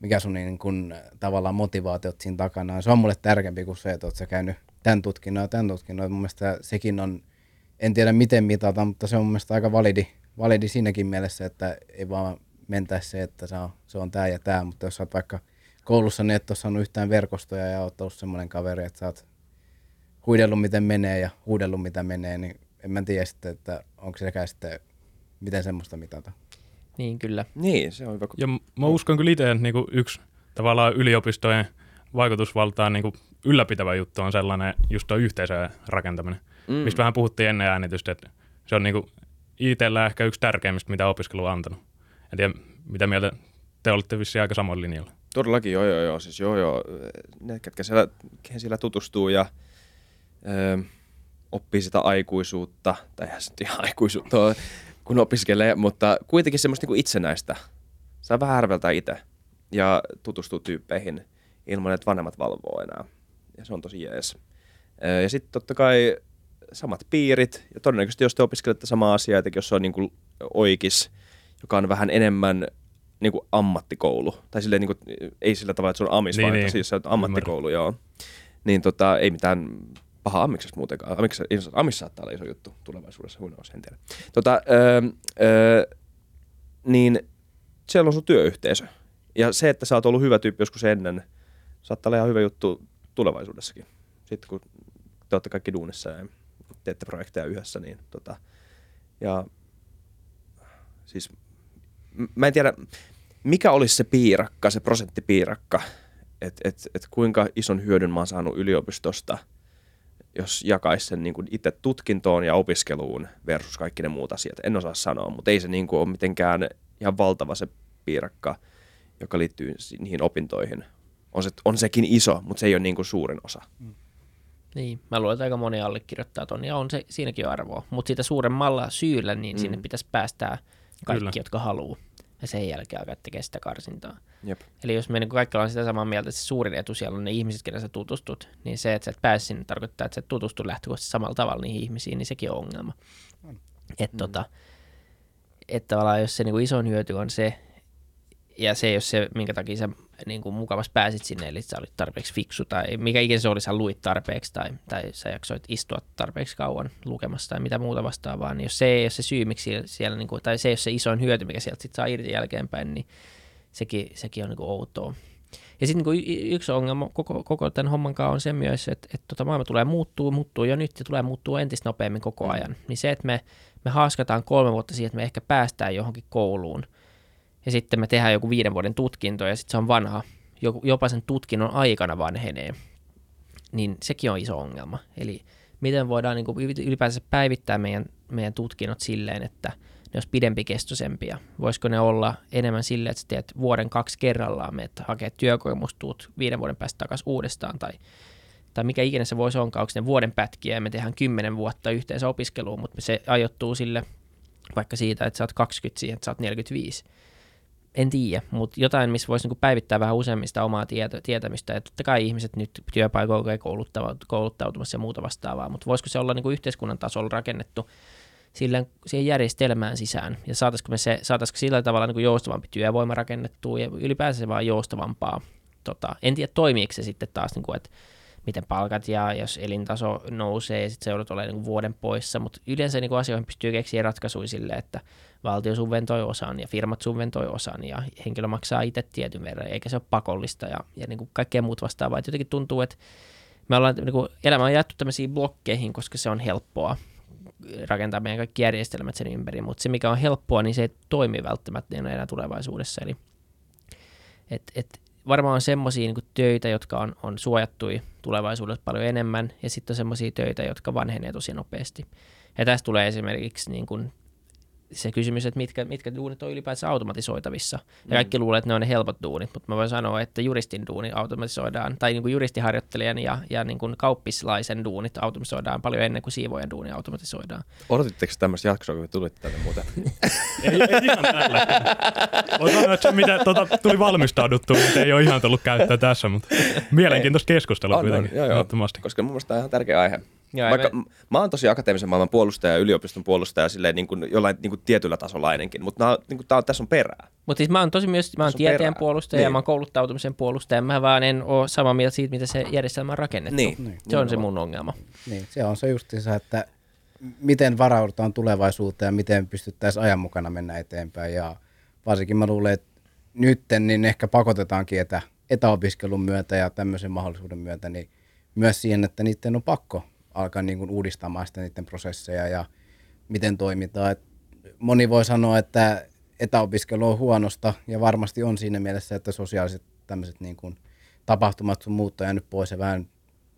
mikä sun niin kuin, tavallaan motivaatiot siinä takana. Se on mulle tärkeämpi kuin se, että oot sä käynyt tämän tutkinnon ja tämän tutkinnon. Mun mielestä sekin on, en tiedä miten mitata, mutta se on mun mielestä aika validi, validi siinäkin mielessä, että ei vaan mentäisi se, että se on, se on tämä ja tämä, mutta jos sä oot vaikka koulussa, niin et ole saanut yhtään verkostoja ja oot ollut semmoinen kaveri, että sä oot huidellut miten menee ja huudellut mitä menee, niin en mä tiedä sitten, että onko sekään sitten, miten semmoista mitata.
Niin kyllä.
Niin, se on hyvä.
Ja m- mä uskon kyllä itse, että niinku yksi tavallaan yliopistojen vaikutusvaltaa niinku ylläpitävä juttu on sellainen just tuo yhteisöjen rakentaminen, mm. mistä vähän puhuttiin ennen äänitystä, että se on niinku itsellä ehkä yksi tärkeimmistä, mitä opiskelu on antanut. En tiedä, mitä mieltä te olette vissiin aika samoin linjalla.
Todellakin, joo, joo, joo. Siis joo, joo. Ne, ketkä siellä, kehen siellä tutustuu ja ö, oppii sitä aikuisuutta, tai eihän se nyt ihan aikuisuutta ole, kun opiskelee, mutta kuitenkin semmoista niin itsenäistä. Saa vähän arveltaa itse ja tutustuu tyyppeihin ilman, että vanhemmat valvoo enää. Ja se on tosi jees. Ja sitten totta kai samat piirit, ja todennäköisesti jos te opiskelette samaa asiaa, etenkin jos se on niin kuin oikis, joka on vähän enemmän niin kuin ammattikoulu, tai silleen, niin kuin, ei sillä tavalla, että se on amis,
Niin,
vaan
niin.
siis se on ammattikoulu, joo. Niin tota, ei mitään paha amiksesta muutenkaan. Amiks, amis saattaa olla iso juttu tulevaisuudessa, who knows, en tiedä. Tota, öö, öö, niin siellä on sun työyhteisö. Ja se, että sä oot ollut hyvä tyyppi joskus ennen, saattaa olla ihan hyvä juttu tulevaisuudessakin. Sitten kun te olette kaikki duunissa ja teette projekteja yhdessä, niin tota, ja siis mä en tiedä, mikä olisi se piirakka, se prosenttipiirakka, että et, et kuinka ison hyödyn mä oon saanut yliopistosta, jos jakaisi sen niin kuin itse tutkintoon ja opiskeluun versus kaikki ne muut asiat. En osaa sanoa, mutta ei se niin kuin ole mitenkään ihan valtava se piirakka, joka liittyy niihin opintoihin. On, se, on sekin iso, mutta se ei ole niin kuin suurin osa.
Niin, mä luulen, että aika moni allekirjoittaa ton, ja on se siinäkin arvoa. Mutta siitä suuremmalla syyllä, niin mm. sinne pitäisi päästää kaikki,
Kyllä.
jotka haluaa. Ja sen jälkeen alkaa tekemään sitä karsintaa.
Jep.
Eli jos me niin kaikki ollaan sitä samaa mieltä, että se suurin etu siellä on ne ihmiset, kenen sä tutustut, niin se, että sä et pääse sinne, tarkoittaa, että sä et tutustu lähtökohtaisesti samalla tavalla niihin ihmisiin, niin sekin on ongelma. Että
Mm.
tota, et tavallaan jos se niin kuin isoin hyöty on se, ja se ei ole se, minkä takia sä niin kuin mukavasti pääsit sinne, eli sä olit tarpeeksi fiksu, tai mikä ikinä se oli, sä luit tarpeeksi, tai, tai sä jaksoit istua tarpeeksi kauan lukemassa, tai mitä muuta vastaavaa, niin jos se ei ole se syy, miksi siellä, siellä niin kuin, tai se ei ole se isoin hyöty, mikä sieltä sit saa irti jälkeenpäin, niin sekin, sekin on niin kuin outoa. Ja sitten niin yksi ongelma koko, koko tämän homman kanssa on se myös, että, että tota maailma tulee muuttuu, muuttuu jo nyt ja tulee muuttuu entistä nopeammin koko ajan. Niin se, että me, me haaskataan kolme vuotta siihen, että me ehkä päästään johonkin kouluun ja sitten me tehdään joku viiden vuoden tutkinto ja sitten se on vanha, jopa sen tutkinnon aikana vanhenee, niin sekin on iso ongelma. Eli miten voidaan niin kuin ylipäänsä päivittää meidän, meidän tutkinnot silleen, että ne olisi pidempikestoisempia. Voisiko ne olla enemmän silleen, että teet vuoden kaksi kerrallaan, meet hakee työkokemusta, tuut viiden vuoden päästä takaisin uudestaan, tai tai mikä ikinä se voisi onkaan, onko ne vuoden pätkiä ja me tehdään kymmenen vuotta yhteensä opiskeluun, mutta se ajoittuu sille vaikka siitä, että sä oot 20 siihen, että sä oot 45. En tiedä, mutta jotain, missä voisi niinku päivittää vähän useimmista omaa tieto, tietämistä. Ja totta kai ihmiset nyt työpaikoilla kouluttautumassa ja muuta vastaavaa, mutta voisiko se olla niinku yhteiskunnan tasolla rakennettu sille, siihen järjestelmään sisään ja saataisiko, me se, saataisiko sillä tavalla niin kuin joustavampi työvoima rakennettua ja ylipäänsä se vaan joustavampaa. Tota, en tiedä, toimiiko se sitten taas, niin kuin, että miten palkat ja jos elintaso nousee ja sitten se joudut olemaan niin vuoden poissa, mutta yleensä niin asioihin pystyy keksiä ratkaisuja sille, että valtio subventoi osan ja firmat subventoi osan ja henkilö maksaa itse tietyn verran, eikä se ole pakollista ja, ja niin kuin kaikkea muut vastaavaa. Et jotenkin tuntuu, että me ollaan, niin kuin, elämä on jaettu tämmöisiin blokkeihin, koska se on helppoa rakentaa meidän kaikki järjestelmät sen ympäri, mutta se mikä on helppoa, niin se ei toimi välttämättä enää tulevaisuudessa. Eli et, et, varmaan on semmoisia niin töitä, jotka on, on suojattui tulevaisuudessa paljon enemmän, ja sitten on semmoisia töitä, jotka vanhenee tosi nopeasti. Ja tästä tulee esimerkiksi niin kuin se kysymys, että mitkä, mitkä duunit on ylipäätään automatisoitavissa. Ja kaikki mm. luulee, että ne on ne helpot duunit, mutta mä voin sanoa, että juristin duuni automatisoidaan, tai niin kuin juristiharjoittelijan ja, ja niin kuin kauppislaisen duunit automatisoidaan paljon ennen kuin siivojen duuni automatisoidaan.
Odotitteko tämmöistä jaksoa, kun tulitte tänne muuten?
ei, ei ihan tällä. Voin sanoa, että se mitä tota, tuli valmistauduttu, mutta ei ole ihan tullut käyttöä tässä, mutta mielenkiintoista keskustelua kuitenkin.
Joo, joo, koska mun mielestä tämä on ihan tärkeä aihe. Joo, Vaikka me... mä oon tosi akateemisen maailman puolustaja ja yliopiston puolustaja silleen niin kuin jollain niin kuin tietyllä tasolla ainakin, mutta nää, niin kuin, tää on, tässä on perää.
Mutta siis mä oon tosi myös, mä oon tieteen perää. puolustaja niin. ja mä oon kouluttautumisen puolustaja, mä vaan en ole samaa mieltä siitä, miten se järjestelmä on rakennettu. Niin. niin. Se on se mun ongelma.
Niin, se on se justiinsa, että miten varaudutaan tulevaisuuteen ja miten pystyttäisiin ajan mukana mennä eteenpäin ja varsinkin mä luulen, että nytten niin ehkä pakotetaankin etä, etäopiskelun myötä ja tämmöisen mahdollisuuden myötä niin myös siihen, että niiden on pakko alkaa niin kuin uudistamaan sitä niiden prosesseja ja miten toimitaan. Et moni voi sanoa, että etäopiskelu on huonosta ja varmasti on siinä mielessä, että sosiaaliset tämmöiset niin kuin tapahtumat sun muut on jäänyt pois ja vähän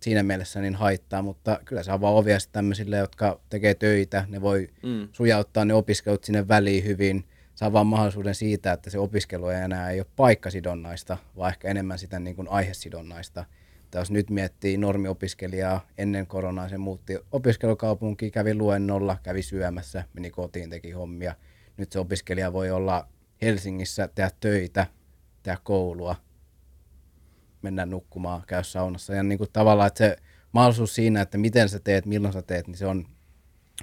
siinä mielessä niin haittaa, mutta kyllä se avaa ovia tämmöisille, jotka tekee töitä, ne voi mm. sujauttaa ne opiskelut sinne väliin hyvin, saa vaan mahdollisuuden siitä, että se opiskelu ei enää ei ole paikkasidonnaista, vaan ehkä enemmän sitä niin kuin aihesidonnaista – jos nyt miettii normiopiskelijaa ennen koronaa, se muutti opiskelukaupunkiin, kävi luennolla, kävi syömässä, meni kotiin, teki hommia. Nyt se opiskelija voi olla Helsingissä, tehdä töitä, tehdä koulua, mennä nukkumaan, käydä saunassa. Ja niin kuin tavallaan, että se mahdollisuus siinä, että miten sä teet, milloin sä teet, niin se on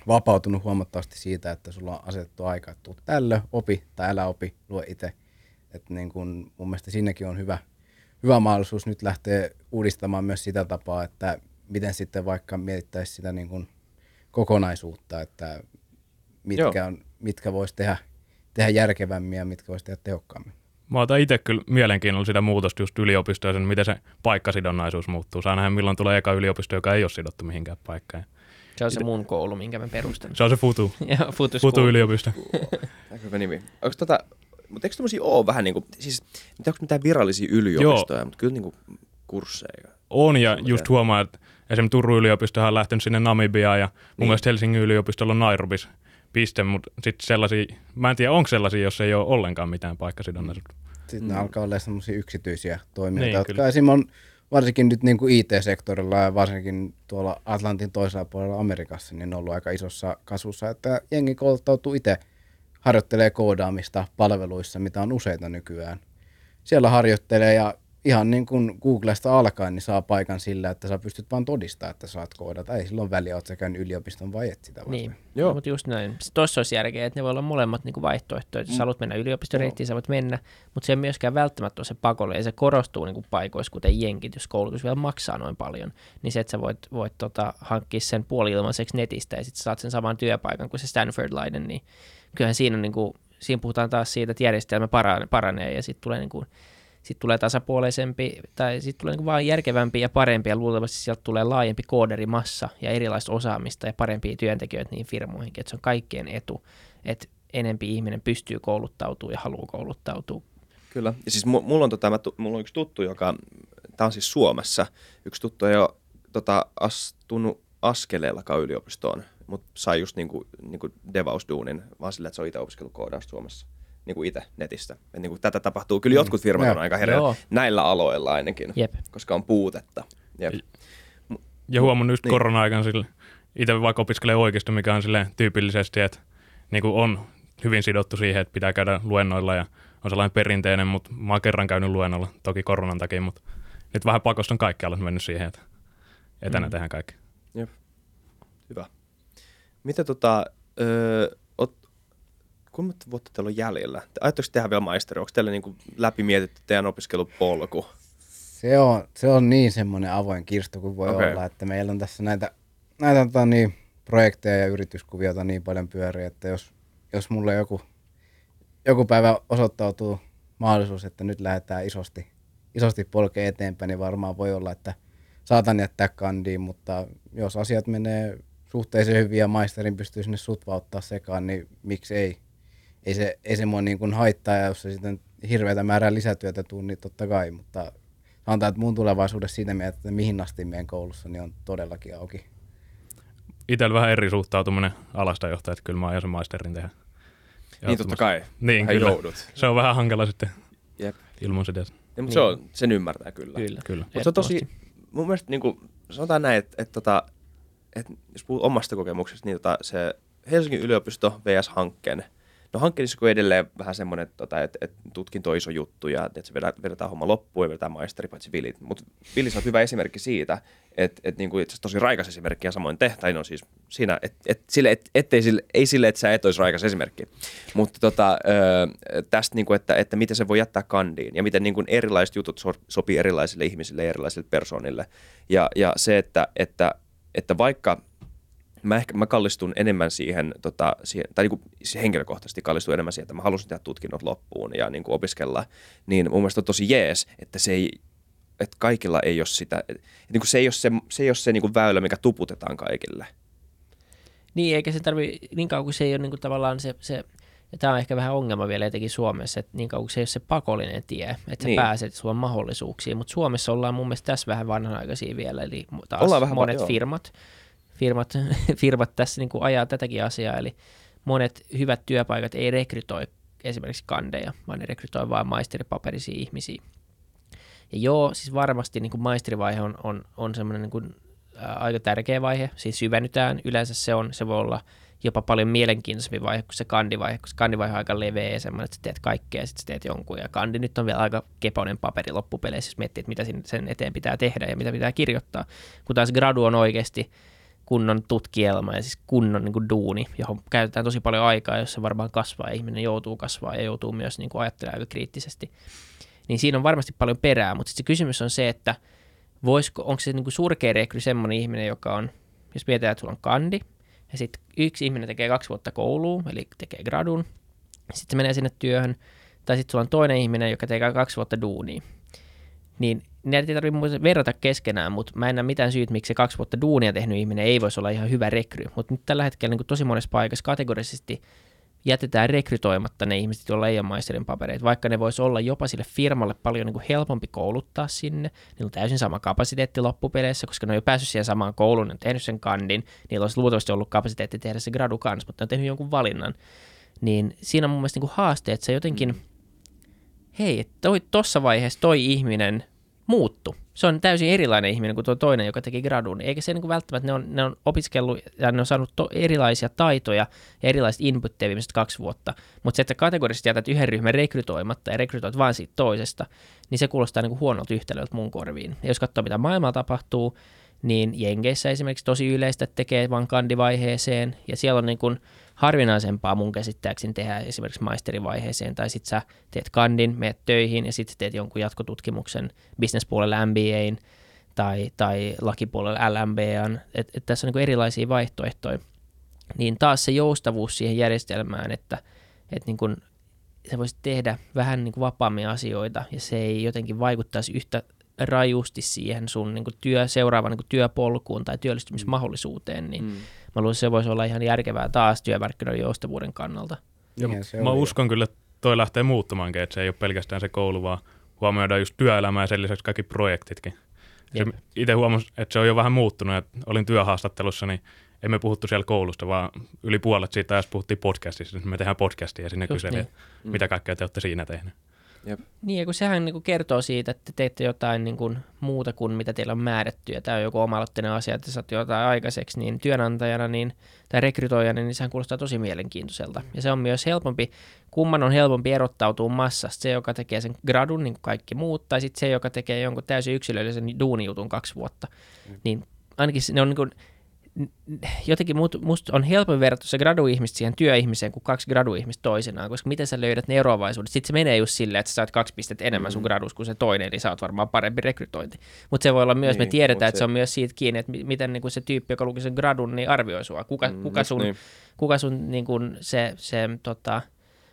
vapautunut huomattavasti siitä, että sulla on asetettu aika, että tällö, opi tai älä opi, lue itse. Että niin kuin, mun mielestä siinäkin on hyvä, hyvä mahdollisuus nyt lähteä uudistamaan myös sitä tapaa, että miten sitten vaikka mietittäisiin sitä niin kuin kokonaisuutta, että mitkä, on, mitkä voisi tehdä, tehdä järkevämmin ja mitkä voisi tehdä tehokkaammin.
Mä otan itse kyllä mielenkiinnolla sitä muutosta just yliopistoon, sen, miten se paikkasidonnaisuus muuttuu. Saa nähdä, milloin tulee eka yliopisto, joka ei ole sidottu mihinkään paikkaan.
Se on se mun koulu, minkä mä perustan.
Se on se Futu.
Joo, Futu,
Futu yliopisto.
Hyvä nimi. Onko tota, mutta eikö tämmöisiä ole vähän niin kuin, siis onko mitään virallisia yliopistoja, Joo. mutta kyllä niin kuin kursseja.
On ja just huomaa, että esimerkiksi Turun yliopistohan on lähtenyt sinne Namibiaan ja mun niin. mielestä Helsingin yliopistolla on Nairobis piste, mutta sitten sellaisia, mä en tiedä onko sellaisia, jos ei ole ollenkaan mitään paikkasidonnaisuutta.
Sitten mm. ne alkaa olla sellaisia yksityisiä toimijoita, niin, jotka kyllä. esimerkiksi on varsinkin nyt niin kuin IT-sektorilla ja varsinkin tuolla Atlantin toisella puolella Amerikassa, niin on ollut aika isossa kasvussa, että jengi kouluttautuu itse – harjoittelee koodaamista palveluissa, mitä on useita nykyään. Siellä harjoittelee ja ihan niin kuin Googlesta alkaen, niin saa paikan sillä, että sä pystyt vaan todistamaan, että saat koodata. Ei silloin väliä, oot sä käynyt yliopiston vai et sitä
Niin, Joo. No, mutta just näin. Tuossa olisi järkeä, että ne voi olla molemmat niin kuin vaihtoehtoja. Jos mm. haluat mennä yliopistoreittiin, sä voit mennä, mutta se ei myöskään välttämättä ole se pakollinen. Se korostuu niin kuin paikoissa, kuten jenkit, jos koulutus vielä maksaa noin paljon. Niin se, että sä voit, voit tota, hankkia sen puoli ilmaiseksi netistä ja sitten saat sen saman työpaikan kuin se Stanford-lainen, niin kyllähän siinä, niin kuin, siinä puhutaan taas siitä, että järjestelmä paranee ja sitten tulee, niin kuin, sit tulee tasapuolisempi tai sitten tulee niin kuin vaan järkevämpi ja parempi ja luultavasti sieltä tulee laajempi kooderimmassa ja erilaista osaamista ja parempia työntekijöitä niin firmoihin, että se on kaikkien etu, että enempi ihminen pystyy kouluttautumaan ja haluaa kouluttautua.
Kyllä. Ja siis mulla on, tota, mulla on yksi tuttu, joka, tämä on siis Suomessa, yksi tuttu ei ole tota, astunut askeleellakaan yliopistoon mutta sai just niinku, niinku devausduunin, vaan sillä, että se on itse opiskellut koodausta Suomessa niin kuin itse netistä. Et niin kuin tätä tapahtuu. Kyllä jotkut firmat on aika hereillä näillä aloilla ainakin, Jep. koska on puutetta. Jep.
Ja huomannut just
Niin.
korona-aikana sille, itse vaikka opiskelee oikeasti, mikä on sille tyypillisesti, että niin kuin on hyvin sidottu siihen, että pitää käydä luennoilla ja on sellainen perinteinen, mutta mä oon kerran käynyt luennolla, toki koronan takia, mutta nyt vähän pakosta on kaikki alat mennyt siihen, että etänä
Mm.
mm. tehdään kaikki.
Mitä tota, öö, ot, kuinka vuotta teillä on jäljellä? Te- Aiotteko tehdä vielä maisteri? Onko teillä niinku läpi mietitty teidän opiskelupolku?
Se on, se on niin semmoinen avoin kirstu kuin voi okay. olla, että meillä on tässä näitä, näitä tota, niin, projekteja ja yrityskuvioita niin paljon pyörii, että jos, jos mulle joku, joku päivä osoittautuu mahdollisuus, että nyt lähdetään isosti, isosti polkeen eteenpäin, niin varmaan voi olla, että saatan jättää kandiin, mutta jos asiat menee suhteellisen hyvin ja maisterin pystyy sinne sutvauttaa sekaan, niin miksi ei? Ei se, ei se mua niin kuin haittaa, ja jos se sitten hirveätä määrää lisätyötä tuu, niin totta kai, mutta sanotaan, että mun tulevaisuudessa siitä mieltä, että mihin asti meidän koulussa, niin on todellakin auki.
Itsellä vähän eri suhtautuminen alasta johtaa, että kyllä mä aion sen maisterin tehdä.
Niin totta kai.
Niin,
Vähän
kyllä.
joudut.
Se on vähän hankala sitten
Jep.
ilman sitä.
Ja, mutta se on, sen ymmärtää kyllä.
Kyllä.
Kyllä.
Mutta se on tosi, mun mielestä niin kuin, sanotaan näin, että, että, tota, että jos puhut omasta kokemuksesta, niin tota, se Helsingin yliopisto VS-hankkeen, no hankkeenissa on edelleen vähän semmoinen, että, tota, että, että tutkinto on iso juttu ja että se vedetään, homma loppuun ja vedetään maisteri paitsi Vilit. Mutta Vili on hyvä esimerkki siitä, että, että niin kuin itse tosi raikas esimerkki ja samoin tehtäin on siis siinä, että, että sille, et, ettei sille, ei sille, että sä et olisi raikas esimerkki. Mutta tota, tästä, niin kuin, että, että miten se voi jättää kandiin ja miten niin kuin erilaiset jutut so, sopii erilaisille ihmisille ja erilaisille persoonille. Ja, ja se, että, että, että vaikka mä ehkä mä kallistun enemmän siihen, tota, siihen tai niin kuin henkilökohtaisesti kallistun enemmän siihen, että mä halusin tehdä tutkinnot loppuun ja niin kuin opiskella, niin mun mielestä on tosi jees, että se ei, että kaikilla ei ole sitä, että niin kuin se ei ole se, se, ei ole se niin kuin väylä, mikä tuputetaan kaikille.
Niin, eikä se tarvi, niin kauan kuin se ei ole niin kuin tavallaan se, se ja tämä on ehkä vähän ongelma vielä etenkin Suomessa, että niin kauan kuin se ei ole se pakollinen tie, että sä
Niin.
pääset, sulla on mahdollisuuksia, mutta Suomessa ollaan mun mielestä tässä vähän vanhanaikaisia vielä, eli taas
Ollaan vähän va-
monet
joo.
firmat, firmat, firmat tässä niin kuin ajaa tätäkin asiaa, eli monet hyvät työpaikat ei rekrytoi esimerkiksi kandeja, vaan ne rekrytoi vain maisteripaperisia ihmisiä. Ja joo, siis varmasti niin kuin maisterivaihe on, on, on semmoinen niin kuin, ää, aika tärkeä vaihe, siis syvennytään, yleensä se on, se voi olla jopa paljon mielenkiintoisempi vaihe kuin se kandivaihe, koska kandivaihe on aika leveä ja semmoinen, että sä teet kaikkea ja sitten teet jonkun. Ja kandi nyt on vielä aika keponen paperi loppupeleissä, jos miettii, että mitä sen eteen pitää tehdä ja mitä pitää kirjoittaa. Kun taas gradu on oikeasti kunnon tutkielma ja siis kunnon niin kuin duuni, johon käytetään tosi paljon aikaa, jossa varmaan kasvaa ja ihminen joutuu kasvaa ja joutuu myös niin kuin ajattelemaan aika kriittisesti. Niin siinä on varmasti paljon perää, mutta sitten se kysymys on se, että voisiko, onko se niin kuin surkea rekry semmoinen ihminen, joka on, jos mietitään, että sulla on kandi, ja sitten yksi ihminen tekee kaksi vuotta koulua, eli tekee gradun, sitten se menee sinne työhön, tai sitten sulla on toinen ihminen, joka tekee kaksi vuotta duunia. Niin näitä ei tarvitse verrata keskenään, mutta mä en näe mitään syyt, miksi se kaksi vuotta duunia tehnyt ihminen ei voisi olla ihan hyvä rekry. Mutta nyt tällä hetkellä niin tosi monessa paikassa kategorisesti jätetään rekrytoimatta ne ihmiset, joilla ei ole maisterin papereita, vaikka ne voisi olla jopa sille firmalle paljon niin kuin helpompi kouluttaa sinne. Niillä on täysin sama kapasiteetti loppupeleissä, koska ne on jo päässyt siihen samaan kouluun, ne on tehnyt sen kandin, niillä olisi luultavasti ollut kapasiteetti tehdä se gradu kanssa, mutta ne on tehnyt jonkun valinnan. Niin siinä on mun mielestä niin kuin haaste, että se jotenkin, hei, toi, vaiheessa toi ihminen muuttu. Se on täysin erilainen ihminen kuin tuo toinen, joka teki gradun. Eikä se niin kuin välttämättä, ne on, ne on opiskellut ja ne on saanut to, erilaisia taitoja ja erilaiset inputteja viimeiset kaksi vuotta. Mutta se, että kategorisesti jätät yhden ryhmän rekrytoimatta ja rekrytoit vain siitä toisesta, niin se kuulostaa niin kuin huonolta yhtälöltä mun korviin. Ja jos katsoo, mitä maailmalla tapahtuu, niin Jenkeissä esimerkiksi tosi yleistä tekee vain kandivaiheeseen, ja siellä on niin kuin harvinaisempaa mun käsittääkseni tehdä esimerkiksi maisterivaiheeseen, tai sitten sä teet kandin, meet töihin, ja sitten teet jonkun jatkotutkimuksen businesspuolella MBAin, tai, tai lakipuolella LMBAn, että et tässä on niin erilaisia vaihtoehtoja. Niin taas se joustavuus siihen järjestelmään, että et niin kuin sä voisit tehdä vähän niin vapaammin asioita, ja se ei jotenkin vaikuttaisi yhtä rajusti siihen sun niin työ, seuraavaan niin työpolkuun tai työllistymismahdollisuuteen, niin mm. Mä luulen, että se voisi olla ihan järkevää taas työmarkkinoiden joustavuuden kannalta.
Ja
Niinhän se
mä
on,
uskon kyllä, että toi lähtee muuttumaankin, että se ei ole pelkästään se koulu, vaan huomioidaan just työelämää ja sen lisäksi kaikki projektitkin. Itse huomasin, että se on jo vähän muuttunut, että olin työhaastattelussa, niin emme puhuttu siellä koulusta, vaan yli puolet siitä ajasta puhuttiin podcastista. Me tehdään podcastia ja sinne kyselin,
niin.
että mitä kaikkea te olette siinä tehneet.
Jep.
Niin, ja kun sehän niin kuin kertoo siitä, että te teette jotain niin kuin muuta kuin mitä teillä on määrätty, ja tämä on joku oma asia, että saatte jotain aikaiseksi, niin työnantajana niin, tai rekrytoijana, niin sehän kuulostaa tosi mielenkiintoiselta. Ja se on myös helpompi, kumman on helpompi erottautua massasta, se, joka tekee sen gradun, niin kuin kaikki muut, tai sitten se, joka tekee jonkun täysin yksilöllisen duunijutun kaksi vuotta. Mm. Niin ainakin ne on niin kuin, jotenkin musta on helpompi verrata se graduihmistä siihen työihmiseen kuin kaksi graduihmistä toisenaan, koska miten sä löydät ne eroavaisuudet. Sitten se menee just silleen, että sä saat kaksi pistettä enemmän sun mm. gradus kuin se toinen, eli sä oot varmaan parempi rekrytointi. Mutta se voi olla myös, niin, me tiedetään, että se... se on myös siitä kiinni, että miten niin kuin se tyyppi, joka luki sen gradun, niin arvioi sua. Kuka, mm, kuka sun, niin. kuka sun niin kuin se, se tota,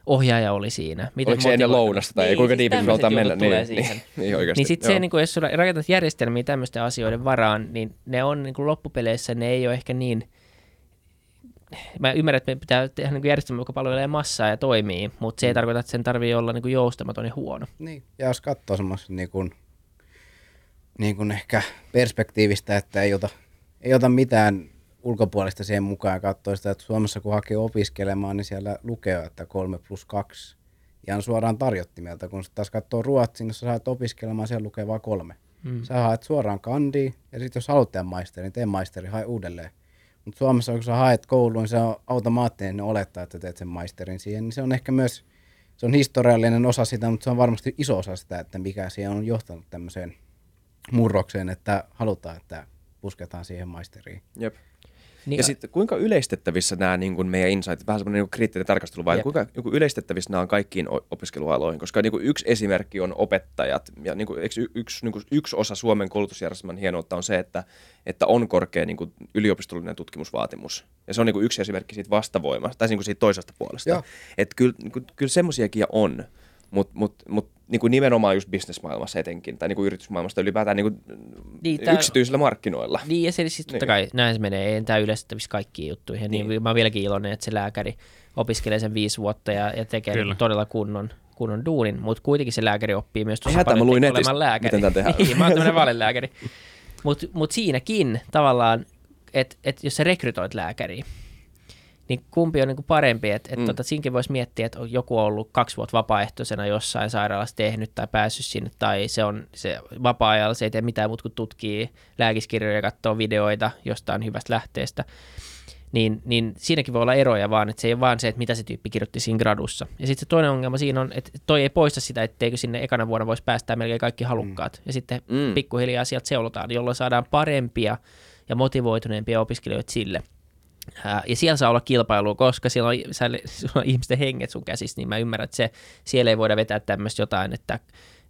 ohjaaja oli siinä.
Miten Oliko se ennen lounasta tai niin, kuinka
diipin
siis me mennä?
Niin, niin, niin, niin, oikeasti. Niin sitten se, niin kuin, jos sulla rakentat järjestelmiä tämmöisten asioiden varaan, niin ne on niin kuin loppupeleissä, ne ei ole ehkä niin, mä ymmärrän, että me pitää tehdä niin järjestelmä, joka palvelee massaa ja toimii, mutta se ei mm. tarkoita, että sen tarvii olla niin kuin joustamaton ja huono.
Niin, ja jos katsoo semmoista niin kuin, niin kuin ehkä perspektiivistä, että ei ota, ei ota mitään ulkopuolista siihen mukaan ja katsoo sitä, että Suomessa kun hakee opiskelemaan, niin siellä lukee, että 3 plus 2 ihan suoraan tarjottimelta, kun taas katsoo Ruotsin, jos sä saat opiskelemaan, siellä lukee vain kolme. Mm. Sä haet suoraan kandi ja sitten jos haluat tehdä maisteri, niin tee maisteri, hae uudelleen. Mutta Suomessa, kun sä haet kouluun, niin se on automaattinen, ne olettaa, että teet sen maisterin siihen. Niin se on ehkä myös, se on historiallinen osa sitä, mutta se on varmasti iso osa sitä, että mikä siihen on johtanut tämmöiseen murrokseen, että halutaan, että pusketaan siihen maisteriin.
Jep. Niin, ja sitten kuinka yleistettävissä nämä niin kuin meidän insight, vähän semmoinen niin kriittinen tarkastelu, vai kuinka niin kuin yleistettävissä nämä on kaikkiin opiskelualoihin? Koska niin kuin yksi esimerkki on opettajat, ja niin kuin, yksi, yksi, niin kuin, yksi osa Suomen koulutusjärjestelmän hienoutta on se, että, että on korkea niin kuin yliopistollinen tutkimusvaatimus. Ja se on niin kuin yksi esimerkki siitä vastavoimasta, tai niin kuin siitä toisesta puolesta. Että kyllä, niin kuin, kyllä semmoisiakin on, mutta mut, mut, niin kuin nimenomaan just bisnesmaailmassa etenkin, tai niin kuin yritysmaailmassa ylipäätään niin kuin niin, tää, yksityisillä markkinoilla.
Niin, ja se siis totta niin. kai näin se menee, ei tämä yleistettävissä kaikkiin juttuihin. Niin. niin. Mä oon vieläkin iloinen, että se lääkäri opiskelee sen viisi vuotta ja, ja tekee Kyllä. todella kunnon, kunnon duunin, mutta kuitenkin se lääkäri oppii myös tuossa
paljon mä luin netistä, lääkäri. miten tämä
niin, mä oon tämmöinen valelääkäri. Mutta mut siinäkin tavallaan, että et jos sä rekrytoit lääkäriä, niin kumpi on niin kuin parempi, että et mm. tota, siinkin voisi miettiä, että joku on ollut kaksi vuotta vapaaehtoisena jossain sairaalassa tehnyt tai päässyt sinne, tai se on se vapaa-ajalla, se ei tee mitään muuta kuin tutkii lääkiskirjoja ja katsoo videoita jostain hyvästä lähteestä, niin, niin siinäkin voi olla eroja vaan, että se ei ole vaan se, että mitä se tyyppi kirjoitti siinä gradussa. Ja sitten se toinen ongelma siinä on, että toi ei poista sitä, etteikö sinne ekana vuonna voisi päästää melkein kaikki halukkaat. Mm. Ja sitten mm. pikkuhiljaa sieltä seulotaan, jolloin saadaan parempia ja motivoituneempia opiskelijoita sille – ja siellä saa olla kilpailu, koska siellä on, siellä on ihmisten henget sun käsissä, niin mä ymmärrän, että se, siellä ei voida vetää tämmöistä jotain, että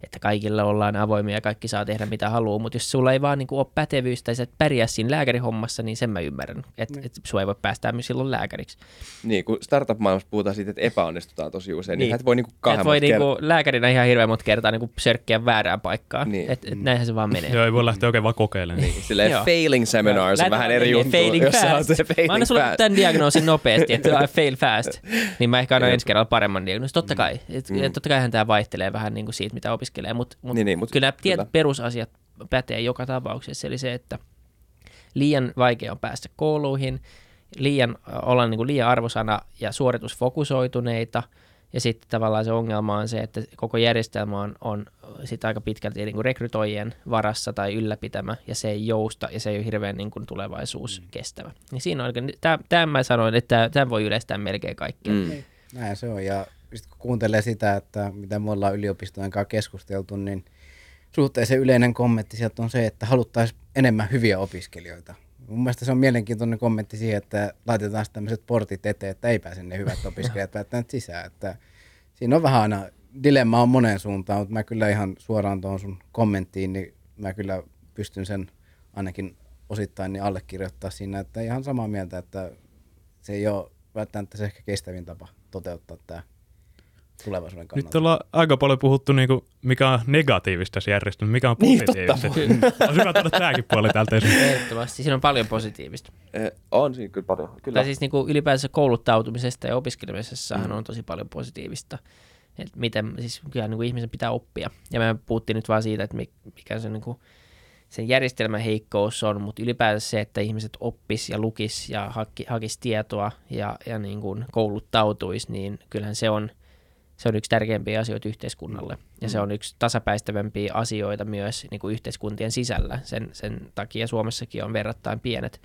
että kaikilla ollaan avoimia ja kaikki saa tehdä mitä haluaa, mutta jos sulla ei vaan niin kuin, ole pätevyystä tai sä et pärjää siinä lääkärihommassa, niin sen mä ymmärrän, että niin. et sua ei voi päästää myös silloin lääkäriksi.
Niin, kun startup-maailmassa puhutaan siitä, että epäonnistutaan tosi usein, niin, niin et voi niin kuin kahden
et voi niin kuin, lääkärinä ihan hirveän monta kertaa niin kuin sörkkiä väärään paikkaan, niin. että et, näinhän se vaan menee.
Joo, ei voi lähteä oikein vaan kokeilemaan.
Niin, silleen failing seminars on vähän eri juttu. Failing
fast. Mä annan sulle tämän diagnoosin nopeasti, että I fail fast, niin mä ehkä annan ensi kerralla paremman diagnoosin. Totta mm. kai, et, mm. totta kaihan tämä vaihtelee vähän niin kuin siitä, mitä opiskelee, mutta mut niin, niin, mut, kyllä nämä tietyt perusasiat pätee joka tapauksessa, eli se, että liian vaikea on päästä kouluihin, liian, olla niin kuin liian arvosana ja suoritusfokusoituneita, ja sitten tavallaan se ongelma on se, että koko järjestelmä on, on sit aika pitkälti niin kuin rekrytoijien varassa tai ylläpitämä, ja se ei jousta, ja se ei ole hirveän niin kuin tulevaisuus mm. kestävä. Niin siinä on, tämä mä sanoin, että tämä voi yleistää melkein kaikkea. Mm.
Niin, näin se on, ja sitten kun kuuntelee sitä, että mitä me ollaan yliopistojen kanssa keskusteltu, niin suhteellisen yleinen kommentti sieltä on se, että haluttaisiin enemmän hyviä opiskelijoita. Mun mielestä se on mielenkiintoinen kommentti siihen, että laitetaan tämmöiset portit eteen, että ei pääse ne hyvät opiskelijat välttämättä sisään. Että siinä on vähän aina, dilemma on moneen suuntaan, mutta mä kyllä ihan suoraan tuohon sun kommenttiin, niin mä kyllä pystyn sen ainakin osittain niin allekirjoittaa siinä, että ihan samaa mieltä, että se ei ole välttämättä se ehkä kestävin tapa toteuttaa tämä tulevaisuuden kannalta.
Nyt ollaan aika paljon puhuttu, niin kuin, mikä on negatiivista tässä järjestelmässä, mikä on niin, positiivista. Niin, on hyvä tuoda tämäkin puoli täältä esiin.
Ehdottomasti, siinä on paljon positiivista.
Eh, on siinä kyllä paljon. Kyllä.
Tai siis niin kuin ylipäänsä kouluttautumisesta ja opiskelemisessahan mm. on tosi paljon positiivista. Et miten, siis kyllä niin kuin ihmisen pitää oppia. Ja me puhuttiin nyt vaan siitä, että mikä se niin kuin, sen järjestelmän heikkous on, mutta ylipäänsä se, että ihmiset oppis ja lukis ja hakis tietoa ja, ja niin kuin kouluttautuisi, niin kyllähän se on – se on yksi tärkeimpiä asioita yhteiskunnalle. Ja se on yksi tasapäistävämpiä asioita myös niin kuin yhteiskuntien sisällä. Sen, sen takia Suomessakin on verrattain pienet,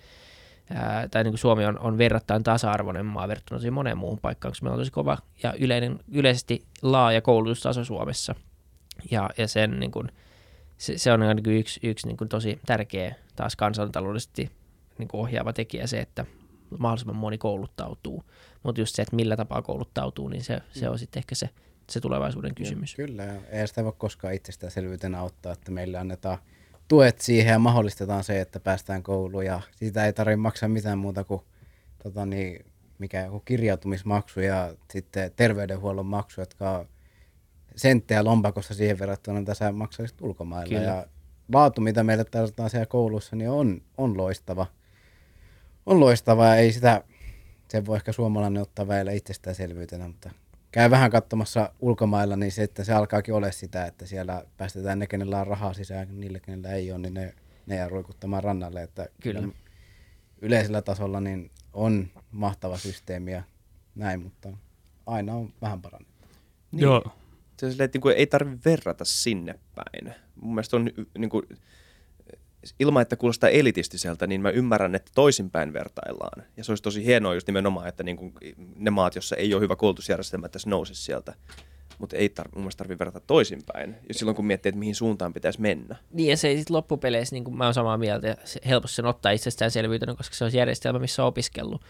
ää, tai niin kuin Suomi on, on verrattain tasa-arvoinen maa verrattuna tosi moneen muuhun paikkaan, koska meillä on tosi kova ja yleinen, yleisesti laaja koulutustaso Suomessa. Ja, ja sen niin kuin, se, se on niin kuin yksi, yksi niin kuin tosi tärkeä taas kansantaloudellisesti niin kuin ohjaava tekijä se, että mahdollisimman moni kouluttautuu. Mutta just se, että millä tapaa kouluttautuu, niin se, se on sitten ehkä se, se tulevaisuuden kysymys.
Kyllä, ei sitä voi koskaan itsestäänselvyytenä auttaa, että meille annetaan tuet siihen ja mahdollistetaan se, että päästään kouluun ja siitä ei tarvitse maksaa mitään muuta kuin tota niin, mikä joku kirjautumismaksu ja sitten terveydenhuollon maksu, jotka on senttejä lompakossa siihen verrattuna, mitä sä maksaisit ulkomailla. Kyllä. Ja laatu, mitä meille tarvitaan siellä koulussa, niin on, on loistava. On loistava ja ei sitä, sen voi ehkä suomalainen ottaa väillä itsestäänselvyytenä, mutta käy vähän katsomassa ulkomailla, niin se, että se alkaakin ole sitä, että siellä päästetään ne, kenellä on rahaa sisään, niille, kenellä ei ole, niin ne, ne jää ruikuttamaan rannalle. Että
Kyllä.
Yleisellä tasolla niin on mahtava systeemi ja näin, mutta aina on vähän parannettu.
Niin. Joo.
Se on silleen, että niin ei tarvitse verrata sinne päin. Mun mielestä on niin kuin, ilman, että kuulostaa elitistiseltä, niin mä ymmärrän, että toisinpäin vertaillaan. Ja se olisi tosi hienoa just nimenomaan, että niin kuin ne maat, joissa ei ole hyvä koulutusjärjestelmä, että se nousisi sieltä mutta ei tar- mun mielestä tarvitse verrata toisinpäin, jos silloin kun miettii, että mihin suuntaan pitäisi mennä.
Niin ja se ei sitten loppupeleissä, niin kuin mä oon samaa mieltä, ja se helposti sen ottaa itsestäänselvyytenä, koska se on järjestelmä, missä on opiskellut.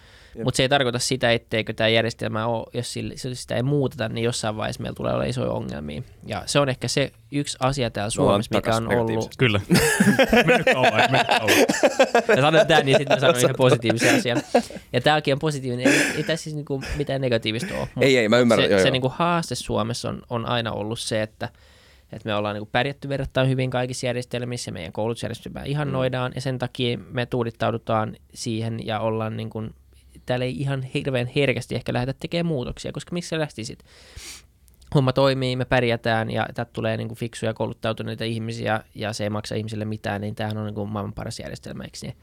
Mutta se ei tarkoita sitä, etteikö tämä järjestelmä ole, jos sitä ei muuteta, niin jossain vaiheessa meillä tulee olla isoja ongelmia. Ja se on ehkä se yksi asia täällä Suomessa, mikä on ollut...
Kyllä. Mene kauan, mene kauan.
Ja sanon tämän, niin sitten mä sanon ihan positiivisen asian. Ja tämäkin on positiivinen, ei, ei tässä siis niinku mitään negatiivista ole.
Ei, ei, mä ymmärrän.
Se, joo, se joo. Niinku haaste Suomessa on, on aina ollut se, että että me ollaan niin kuin pärjätty verrattain hyvin kaikissa järjestelmissä, meidän koulutusjärjestelmää ihannoidaan, mm. ja sen takia me tuudittaudutaan siihen ja ollaan niin kuin täällä ei ihan hirveän herkästi ehkä lähdetä tekemään muutoksia, koska miksi sä lähtisit? Homma toimii, me pärjätään ja täältä tulee niin kuin fiksuja kouluttautuneita ihmisiä ja se ei maksa ihmisille mitään, niin tämähän on niin kuin maailman paras järjestelmä, eikö niin?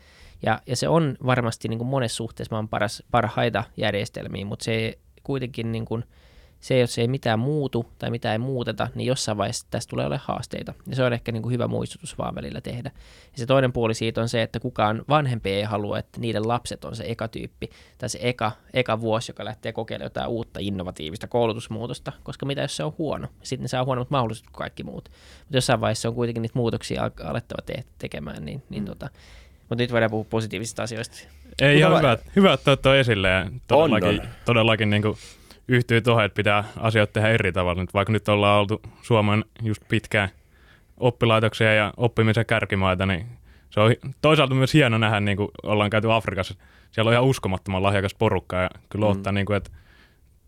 Ja, ja se on varmasti niin kuin monessa suhteessa maailman paras, parhaita järjestelmiä, mutta se kuitenkin niin kuin – se, jos ei mitään muutu tai mitä ei muuteta, niin jossain vaiheessa tästä tulee olemaan haasteita. Ja se on ehkä niin kuin hyvä muistutus vaan välillä tehdä. Ja se toinen puoli siitä on se, että kukaan vanhempi ei halua, että niiden lapset on se eka tyyppi tai se eka, eka vuosi, joka lähtee kokeilemaan jotain uutta innovatiivista koulutusmuutosta, koska mitä jos se on huono? Sitten ne saa huonommat mahdollisuudet kuin kaikki muut. Mutta jossain vaiheessa on kuitenkin niitä muutoksia alettava te- tekemään, niin, niin mm. tota, mutta nyt voidaan puhua positiivisista asioista.
Ei ihan hyvä, hyvä ottaa esille ja todellakin, on, on. todellakin niin kuin yhtyy tuohon, että pitää asioita tehdä eri tavalla. Nyt vaikka nyt ollaan oltu Suomen just pitkään oppilaitoksia ja oppimisen kärkimaita, niin se on toisaalta myös hieno nähdä, niin kuin ollaan käyty Afrikassa. Siellä on ihan uskomattoman lahjakas porukka ja kyllä mm. ottaa, niin kuin, että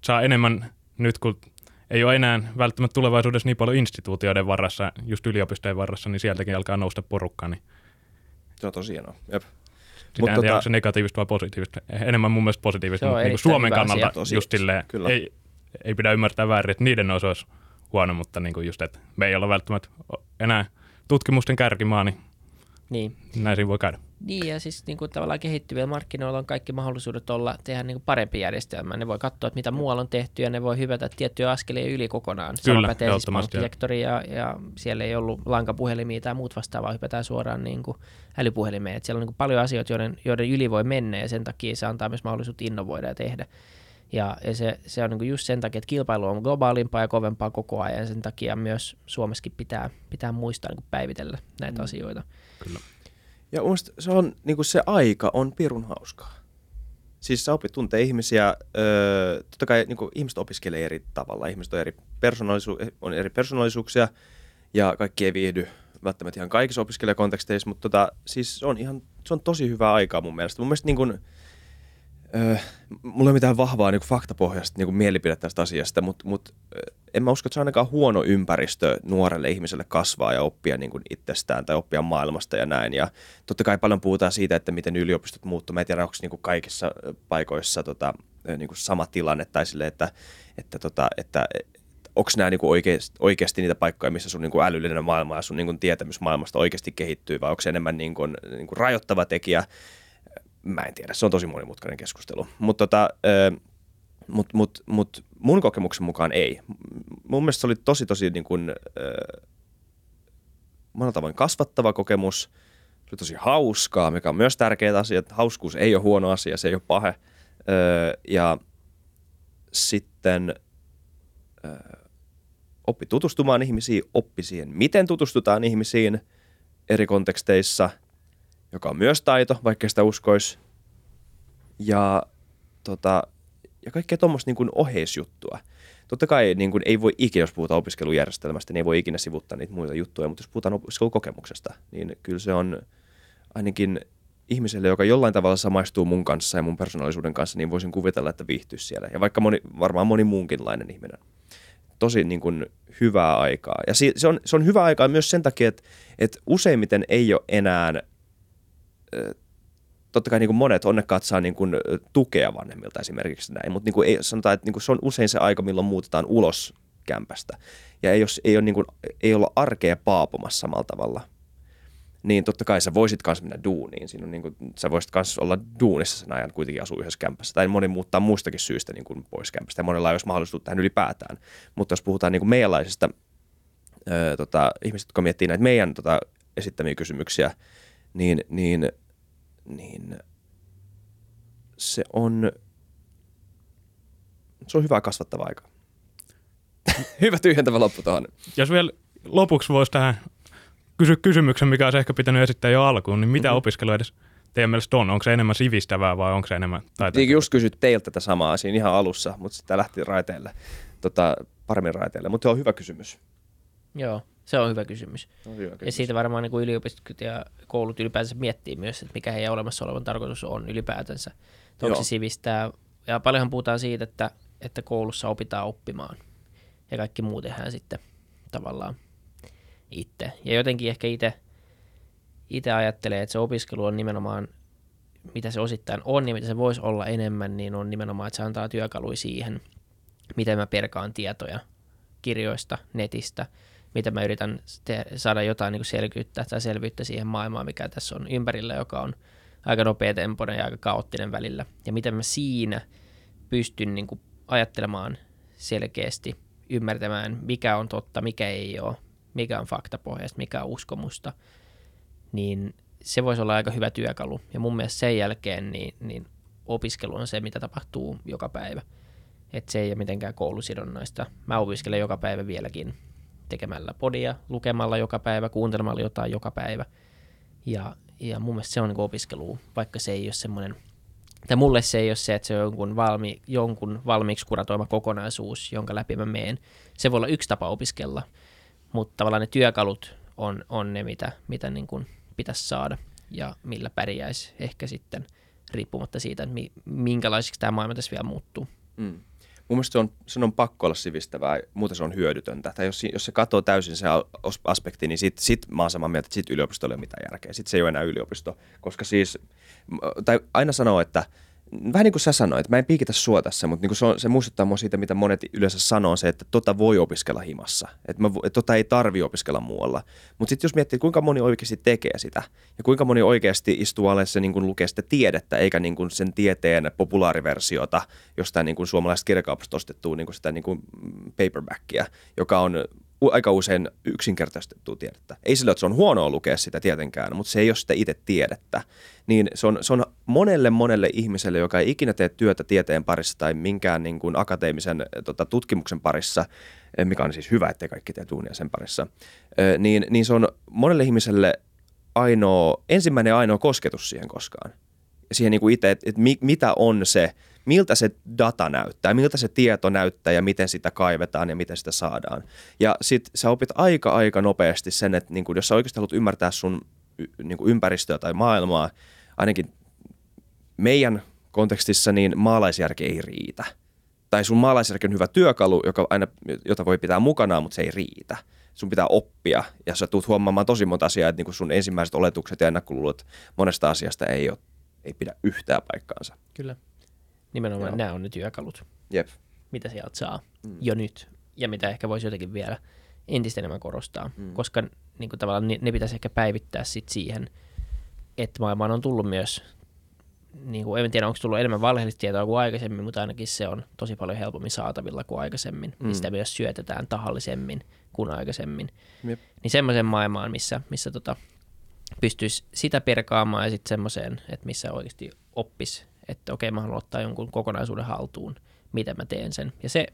saa enemmän nyt, kun ei ole enää välttämättä tulevaisuudessa niin paljon instituutioiden varassa, just yliopistojen varassa, niin sieltäkin alkaa nousta porukka. Niin.
Se on tosi hienoa. Jep.
Sitä en tota... tiedä, onko se negatiivista vai positiivista. Enemmän mun mielestä positiivista, mutta niin Suomen kannalta asia, just silleen, ei, ei pidä ymmärtää väärin, että niiden osa olisi huono, mutta niin kuin just, että me ei olla välttämättä enää tutkimusten kärkimaa, niin, niin. näin voi käydä.
Niin, ja siis niin kuin tavallaan kehittyvillä markkinoilla on kaikki mahdollisuudet olla tehdä niin kuin parempi järjestelmä. Ne voi katsoa, että mitä muualla on tehty, ja ne voi hyvätä tiettyjä askelia yli kokonaan.
Kyllä, pätee
siis ja, ja siellä ei ollut lankapuhelimia tai muut vastaavaa, hypätään suoraan niin kuin älypuhelimeen. Et siellä on niin kuin paljon asioita, joiden, joiden yli voi mennä, ja sen takia se antaa myös mahdollisuutta innovoida ja tehdä. Ja, ja se, se on niin just sen takia, että kilpailu on globaalimpaa ja kovempaa koko ajan, ja sen takia myös Suomessakin pitää, pitää muistaa niin päivitellä näitä mm. asioita.
Kyllä.
Ja se, on, niin kuin se aika on pirun hauskaa. Siis sä opit tuntee ihmisiä, öö, totta kai niin kuin ihmiset opiskelee eri tavalla, ihmiset on eri, persoonallisu- on eri persoonallisuuksia ja kaikki ei viihdy välttämättä ihan kaikissa opiskelijakonteksteissa, mutta tota, siis se on, ihan, se on tosi hyvä aikaa mun mielestä. Mun mielestä niin kuin, Öö, mulla ei ole mitään vahvaa niin faktapohjaista niin mielipidettä tästä asiasta, mutta, mutta en mä usko, että se on ainakaan huono ympäristö nuorelle ihmiselle kasvaa ja oppia niin kuin itsestään tai oppia maailmasta ja näin. Ja totta kai paljon puhutaan siitä, että miten yliopistot muuttuu. Mä en tiedä, onko niin kuin kaikissa paikoissa tota, niin kuin sama tilanne tai sille, että, että, tota, että onko nämä niin oikeasti, oikeasti niitä paikkoja, missä sun niin kuin älyllinen maailma ja sun niin kuin tietämys maailmasta oikeasti kehittyy, vai onko se enemmän niin kuin, niin kuin rajoittava tekijä mä en tiedä, se on tosi monimutkainen keskustelu. Mutta tota, mut, mut, mut, mun kokemuksen mukaan ei. Mun mielestä se oli tosi, tosi niin kuin, monella tavoin kasvattava kokemus. Se oli tosi hauskaa, mikä on myös tärkeä asia. Hauskuus ei ole huono asia, se ei ole pahe. Ja sitten oppi tutustumaan ihmisiin, oppi siihen, miten tutustutaan ihmisiin eri konteksteissa, joka on myös taito, vaikka sitä uskoisi. Ja, tota, ja kaikkea tuommoista niin oheisjuttua. Totta kai niin kuin, ei voi ikinä, jos puhutaan opiskelujärjestelmästä, niin ei voi ikinä sivuttaa niitä muita juttuja, mutta jos puhutaan opiskelukokemuksesta, niin kyllä se on ainakin ihmiselle, joka jollain tavalla samaistuu mun kanssa ja mun persoonallisuuden kanssa, niin voisin kuvitella, että viihtyisi siellä. Ja vaikka moni, varmaan moni muunkinlainen ihminen. Tosi niin kuin hyvää aikaa. Ja se on, se on hyvä aikaa myös sen takia, että, että useimmiten ei ole enää, totta kai niin kuin monet onnekkaat saa niin kuin tukea vanhemmilta esimerkiksi näin, mutta niin kuin ei, sanotaan, että niin kuin se on usein se aika, milloin muutetaan ulos kämpästä. Ja ei, ole, ei, ole niin kuin, ei olla arkea paapumassa samalla tavalla – niin totta kai sä voisit kanssa mennä duuniin. Siinä on niin kuin, sä voisit kanssa olla duunissa sen ajan, kuitenkin asua yhdessä kämpässä. Tai moni muuttaa muistakin syistä niin kuin pois kämpästä. Ja monella ei olisi mahdollisuutta tähän ylipäätään. Mutta jos puhutaan niin kuin meidänlaisista öö, tota, ihmisistä, jotka miettii näitä meidän tota, esittämiä kysymyksiä, niin, niin, niin se on, se on hyvä kasvattava aika. hyvä tyhjentävä loppu tuohon.
Jos vielä lopuksi voisi tähän kysy kysymyksen, mikä olisi ehkä pitänyt esittää jo alkuun, niin mitä mm-hmm. opiskelu edes teidän mielestä on? Onko se enemmän sivistävää vai onko se enemmän taitoa?
Just kysyt teiltä tätä samaa siinä ihan alussa, mutta sitä lähti raiteille, tota, paremmin raiteille. Mutta se on hyvä kysymys.
Joo, se on hyvä kysymys.
On hyvä kysymys.
Ja siitä varmaan niin kuin yliopistot ja koulut ylipäätänsä miettii myös, että mikä heidän olemassa olevan tarkoitus on ylipäätänsä. Onko se sivistää? Ja paljonhan puhutaan siitä, että, että koulussa opitaan oppimaan. Ja kaikki muu tehdään sitten tavallaan itse. Ja jotenkin ehkä itse itse ajattelee, että se opiskelu on nimenomaan, mitä se osittain on ja mitä se voisi olla enemmän, niin on nimenomaan, että se antaa työkaluja siihen, miten mä perkaan tietoja kirjoista, netistä, miten mä yritän te- saada jotain niin selkyyttä tai selvyyttä siihen maailmaan, mikä tässä on ympärillä, joka on aika nopeatempoinen ja aika kaoottinen välillä. Ja miten mä siinä pystyn niin kuin ajattelemaan selkeästi, ymmärtämään, mikä on totta, mikä ei ole, mikä on faktapohjaista, mikä on uskomusta, niin se voisi olla aika hyvä työkalu. Ja mun mielestä sen jälkeen niin, niin opiskelu on se, mitä tapahtuu joka päivä. Että se ei ole mitenkään koulusidonnaista. Mä opiskelen joka päivä vieläkin tekemällä podia, lukemalla joka päivä, kuuntelemalla jotain joka päivä. Ja, ja mun mielestä se on niin opiskelu, vaikka se ei ole semmoinen, tai mulle se ei ole se, että se on jonkun, valmi, jonkun valmiiksi kuratoima kokonaisuus, jonka läpi mä meen. Se voi olla yksi tapa opiskella, mutta tavallaan ne työkalut on, on ne, mitä, mitä niin kuin pitäisi saada ja millä pärjäisi ehkä sitten riippumatta siitä, että minkälaiseksi tämä maailma tässä vielä muuttuu.
Mm. Mun mielestä se on, se on pakko olla sivistävää, muuten se on hyödytöntä. Tai jos, jos se katsoo täysin se aspekti, niin sit, sit mä oon samaa mieltä, että sit yliopisto ei ole mitään järkeä. Sitten se ei ole enää yliopisto, koska siis, tai aina sanoo, että – vähän niin kuin sä sanoit, mä en piikitä sua tässä, mutta niin kuin se, on, se muistuttaa mua siitä, mitä monet yleensä sanoo, se, että tota voi opiskella himassa, että, mä, että tota ei tarvi opiskella muualla. Mutta sitten jos miettii, kuinka moni oikeasti tekee sitä ja kuinka moni oikeasti istuu alle se niin kuin lukee sitä tiedettä, eikä niin kuin sen tieteen populaariversiota jostain niin kuin suomalaisesta kirjakaupasta ostettua niin kuin sitä niin kuin paperbackia, joka on aika usein yksinkertaistettua tiedettä. Ei sillä, että se on huonoa lukea sitä tietenkään, mutta se ei ole sitä itse tiedettä. Niin se on, se on monelle monelle ihmiselle, joka ei ikinä tee työtä tieteen parissa tai minkään niin kuin akateemisen tota, tutkimuksen parissa, eh, mikä on siis hyvä, että kaikki tee tuunia sen parissa, eh, niin, niin se on monelle ihmiselle ainoa, ensimmäinen ainoa kosketus siihen koskaan. Siihen niin kuin itse, että, että mitä on se, miltä se data näyttää, miltä se tieto näyttää ja miten sitä kaivetaan ja miten sitä saadaan. Ja sit sä opit aika aika nopeasti sen, että niin kun, jos sä oikeasti haluat ymmärtää sun niin ympäristöä tai maailmaa, ainakin meidän kontekstissa, niin maalaisjärki ei riitä. Tai sun maalaisjärki on hyvä työkalu, joka aina, jota voi pitää mukanaan, mutta se ei riitä. Sun pitää oppia ja sä tulet huomaamaan tosi monta asiaa, että niin sun ensimmäiset oletukset ja ennakkoluulot monesta asiasta ei, ole, ei pidä yhtään paikkaansa.
Kyllä. Nimenomaan Joo. nämä on ne työkalut,
Jep.
mitä sieltä saa mm. jo nyt ja mitä ehkä voisi jotenkin vielä entistä enemmän korostaa, mm. koska niin kuin tavallaan ne, ne pitäisi ehkä päivittää sit siihen, että maailmaan on tullut myös niin kuin, en tiedä onko tullut enemmän valheellista tietoa kuin aikaisemmin, mutta ainakin se on tosi paljon helpommin saatavilla kuin aikaisemmin. Mm. Sitä myös syötetään tahallisemmin kuin aikaisemmin.
Jep.
Niin semmoiseen maailmaan, missä, missä tota, pystyisi sitä perkaamaan ja sitten semmoiseen, että missä oikeasti oppisi, että okei mä haluan ottaa jonkun kokonaisuuden haltuun, miten mä teen sen. Ja se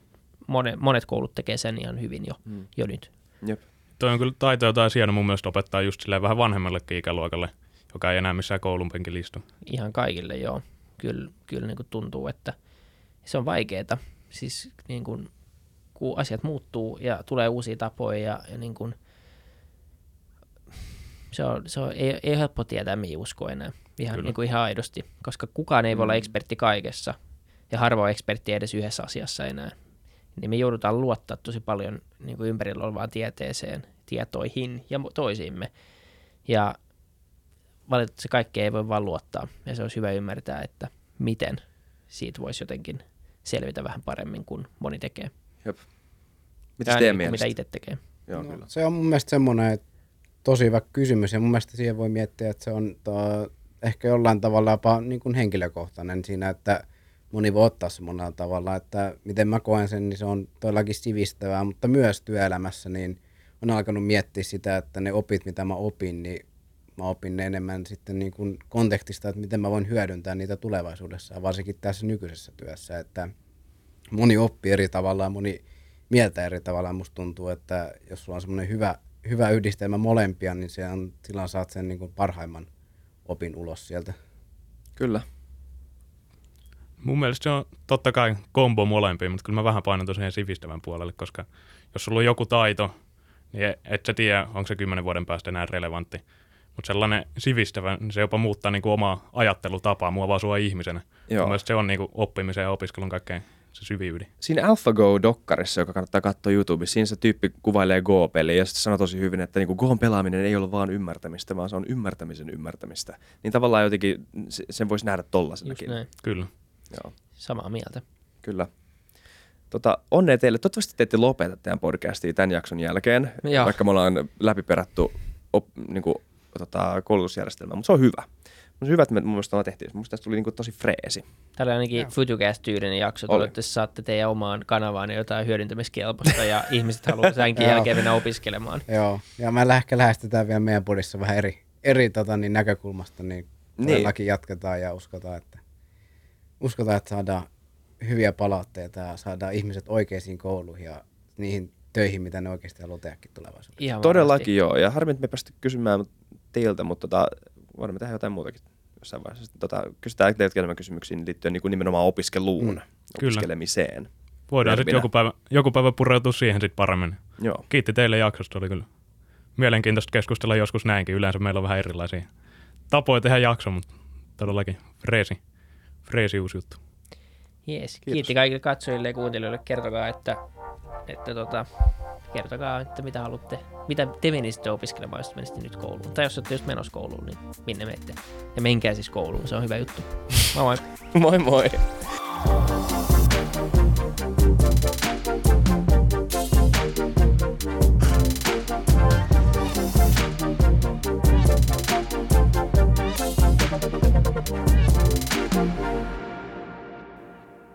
monet, monet koulut tekee sen ihan hyvin jo, mm. jo nyt.
Jep.
Toi on kyllä taito, jota hieno mun mielestä opettaa just silleen vähän vanhemmallekin ikäluokalle, joka ei enää missään koulun penkillä istu.
Ihan kaikille, joo. Kyllä, kyllä niin kuin tuntuu, että se on vaikeaa. Siis niin kuin, kun asiat muuttuu ja tulee uusia tapoja ja, ja niin kuin, se on, se on, ei, ei ole helppo tietää, mihin uskoo enää. Ihan, niin kuin ihan aidosti, koska kukaan ei voi olla
Mm.
ekspertti kaikessa ja harva on ekspertti edes yhdessä asiassa enää. Niin me joudutaan luottaa tosi paljon niin kuin ympärillä olevaan tieteeseen, tietoihin ja toisiimme. Ja valitettavasti kaikkea ei voi vaan luottaa. Ja se olisi hyvä ymmärtää, että miten siitä voisi jotenkin selvitä vähän paremmin kuin moni tekee.
Mitäs
Tai
teidän
niin kuin
mielestä?
Mitä itse tekee.
Joo,
No,
kyllä.
se on mun mielestä semmoinen että tosi hyvä kysymys ja mun mielestä siihen voi miettiä, että se on to, ehkä jollain tavalla jopa niin kuin henkilökohtainen siinä, että moni voi ottaa se monella tavalla, että miten mä koen sen, niin se on todellakin sivistävää, mutta myös työelämässä niin on alkanut miettiä sitä, että ne opit, mitä mä opin, niin mä opin ne enemmän sitten niin kuin kontekstista, että miten mä voin hyödyntää niitä tulevaisuudessa, varsinkin tässä nykyisessä työssä, että moni oppii eri tavalla ja moni mieltä eri tavalla. Musta tuntuu, että jos sulla on semmoinen hyvä, hyvä yhdistelmä molempia, niin se on, silloin saat sen niin kuin parhaimman opin ulos sieltä.
Kyllä.
Mun mielestä se on totta kai kombo molempiin, mutta kyllä mä vähän painan tosiaan sivistävän puolelle, koska jos sulla on joku taito, niin et sä tiedä, onko se kymmenen vuoden päästä enää relevantti. Mutta sellainen sivistävä, niin se jopa muuttaa niinku omaa ajattelutapaa, muovaa sua ihmisenä.
Joo.
Mun mielestä se on niinku oppimisen ja opiskelun kaikkein se syvin ydin.
Siinä AlphaGo-dokkarissa, joka kannattaa katsoa YouTubessa, siinä se tyyppi kuvailee Go-peliä ja sitten sanoo tosi hyvin, että niinku Goon pelaaminen ei ole vaan ymmärtämistä, vaan se on ymmärtämisen ymmärtämistä. Niin tavallaan jotenkin se- sen voisi nähdä tollasenakin.
Kyllä.
Joo,
Samaa mieltä.
kyllä. Tota, onnea teille. Toivottavasti te ette lopeta teidän podcastia tämän jakson jälkeen,
Joo.
vaikka me ollaan läpiperattu op, niinku, tota, koulutusjärjestelmää, mutta se on hyvä. Se on hyvä, että me mun mielestä ollaan tehty. Mun mielestä tästä tuli niinku tosi freesi.
Täällä on ainakin Futucast-tyylinen jakso.
Oli.
Toivottavasti saatte teidän omaan kanavaan jotain hyödyntämiskelpoista ja ihmiset haluaa tämänkin jälkeen mennä opiskelemaan.
Joo, ja mä ehkä lähestytään vielä meidän podissa vähän eri, eri tota, niin näkökulmasta, niin
Niin.
todellakin jatketaan ja uskotaan, että, uskotaan, että saadaan hyviä palautteita ja saadaan ihmiset oikeisiin kouluihin ja niihin töihin, mitä ne oikeasti haluaa tehdäkin tulevaisuudessa.
Ihan
Todellakin joo, ja harmi, että me päästy kysymään teiltä, mutta tota, voidaan me tehdä jotain muutakin jossain vaiheessa. Tota, kysytään teiltä enemmän kysymyksiä liittyen niin kuin nimenomaan opiskeluun, mm.
Kyllä.
opiskelemiseen.
Voidaan sitten joku päivä, joku päivä pureutua siihen sitten paremmin.
Joo,
Kiitti teille jaksosta, oli kyllä mielenkiintoista keskustella joskus näinkin. Yleensä meillä on vähän erilaisia tapoja tehdä jakso, mutta todellakin freesi, freesi uusi juttu.
Jees.
Kiitos.
Kiitti kaikille katsojille ja kuuntelijoille. Kertokaa, että, että tota, kertokaa, että mitä haluatte, mitä te menisitte opiskelemaan, jos te menisitte nyt kouluun. Tai jos olette just menossa kouluun, niin minne menette. Ja menkää siis kouluun, se on hyvä juttu. Moi moi.
moi moi!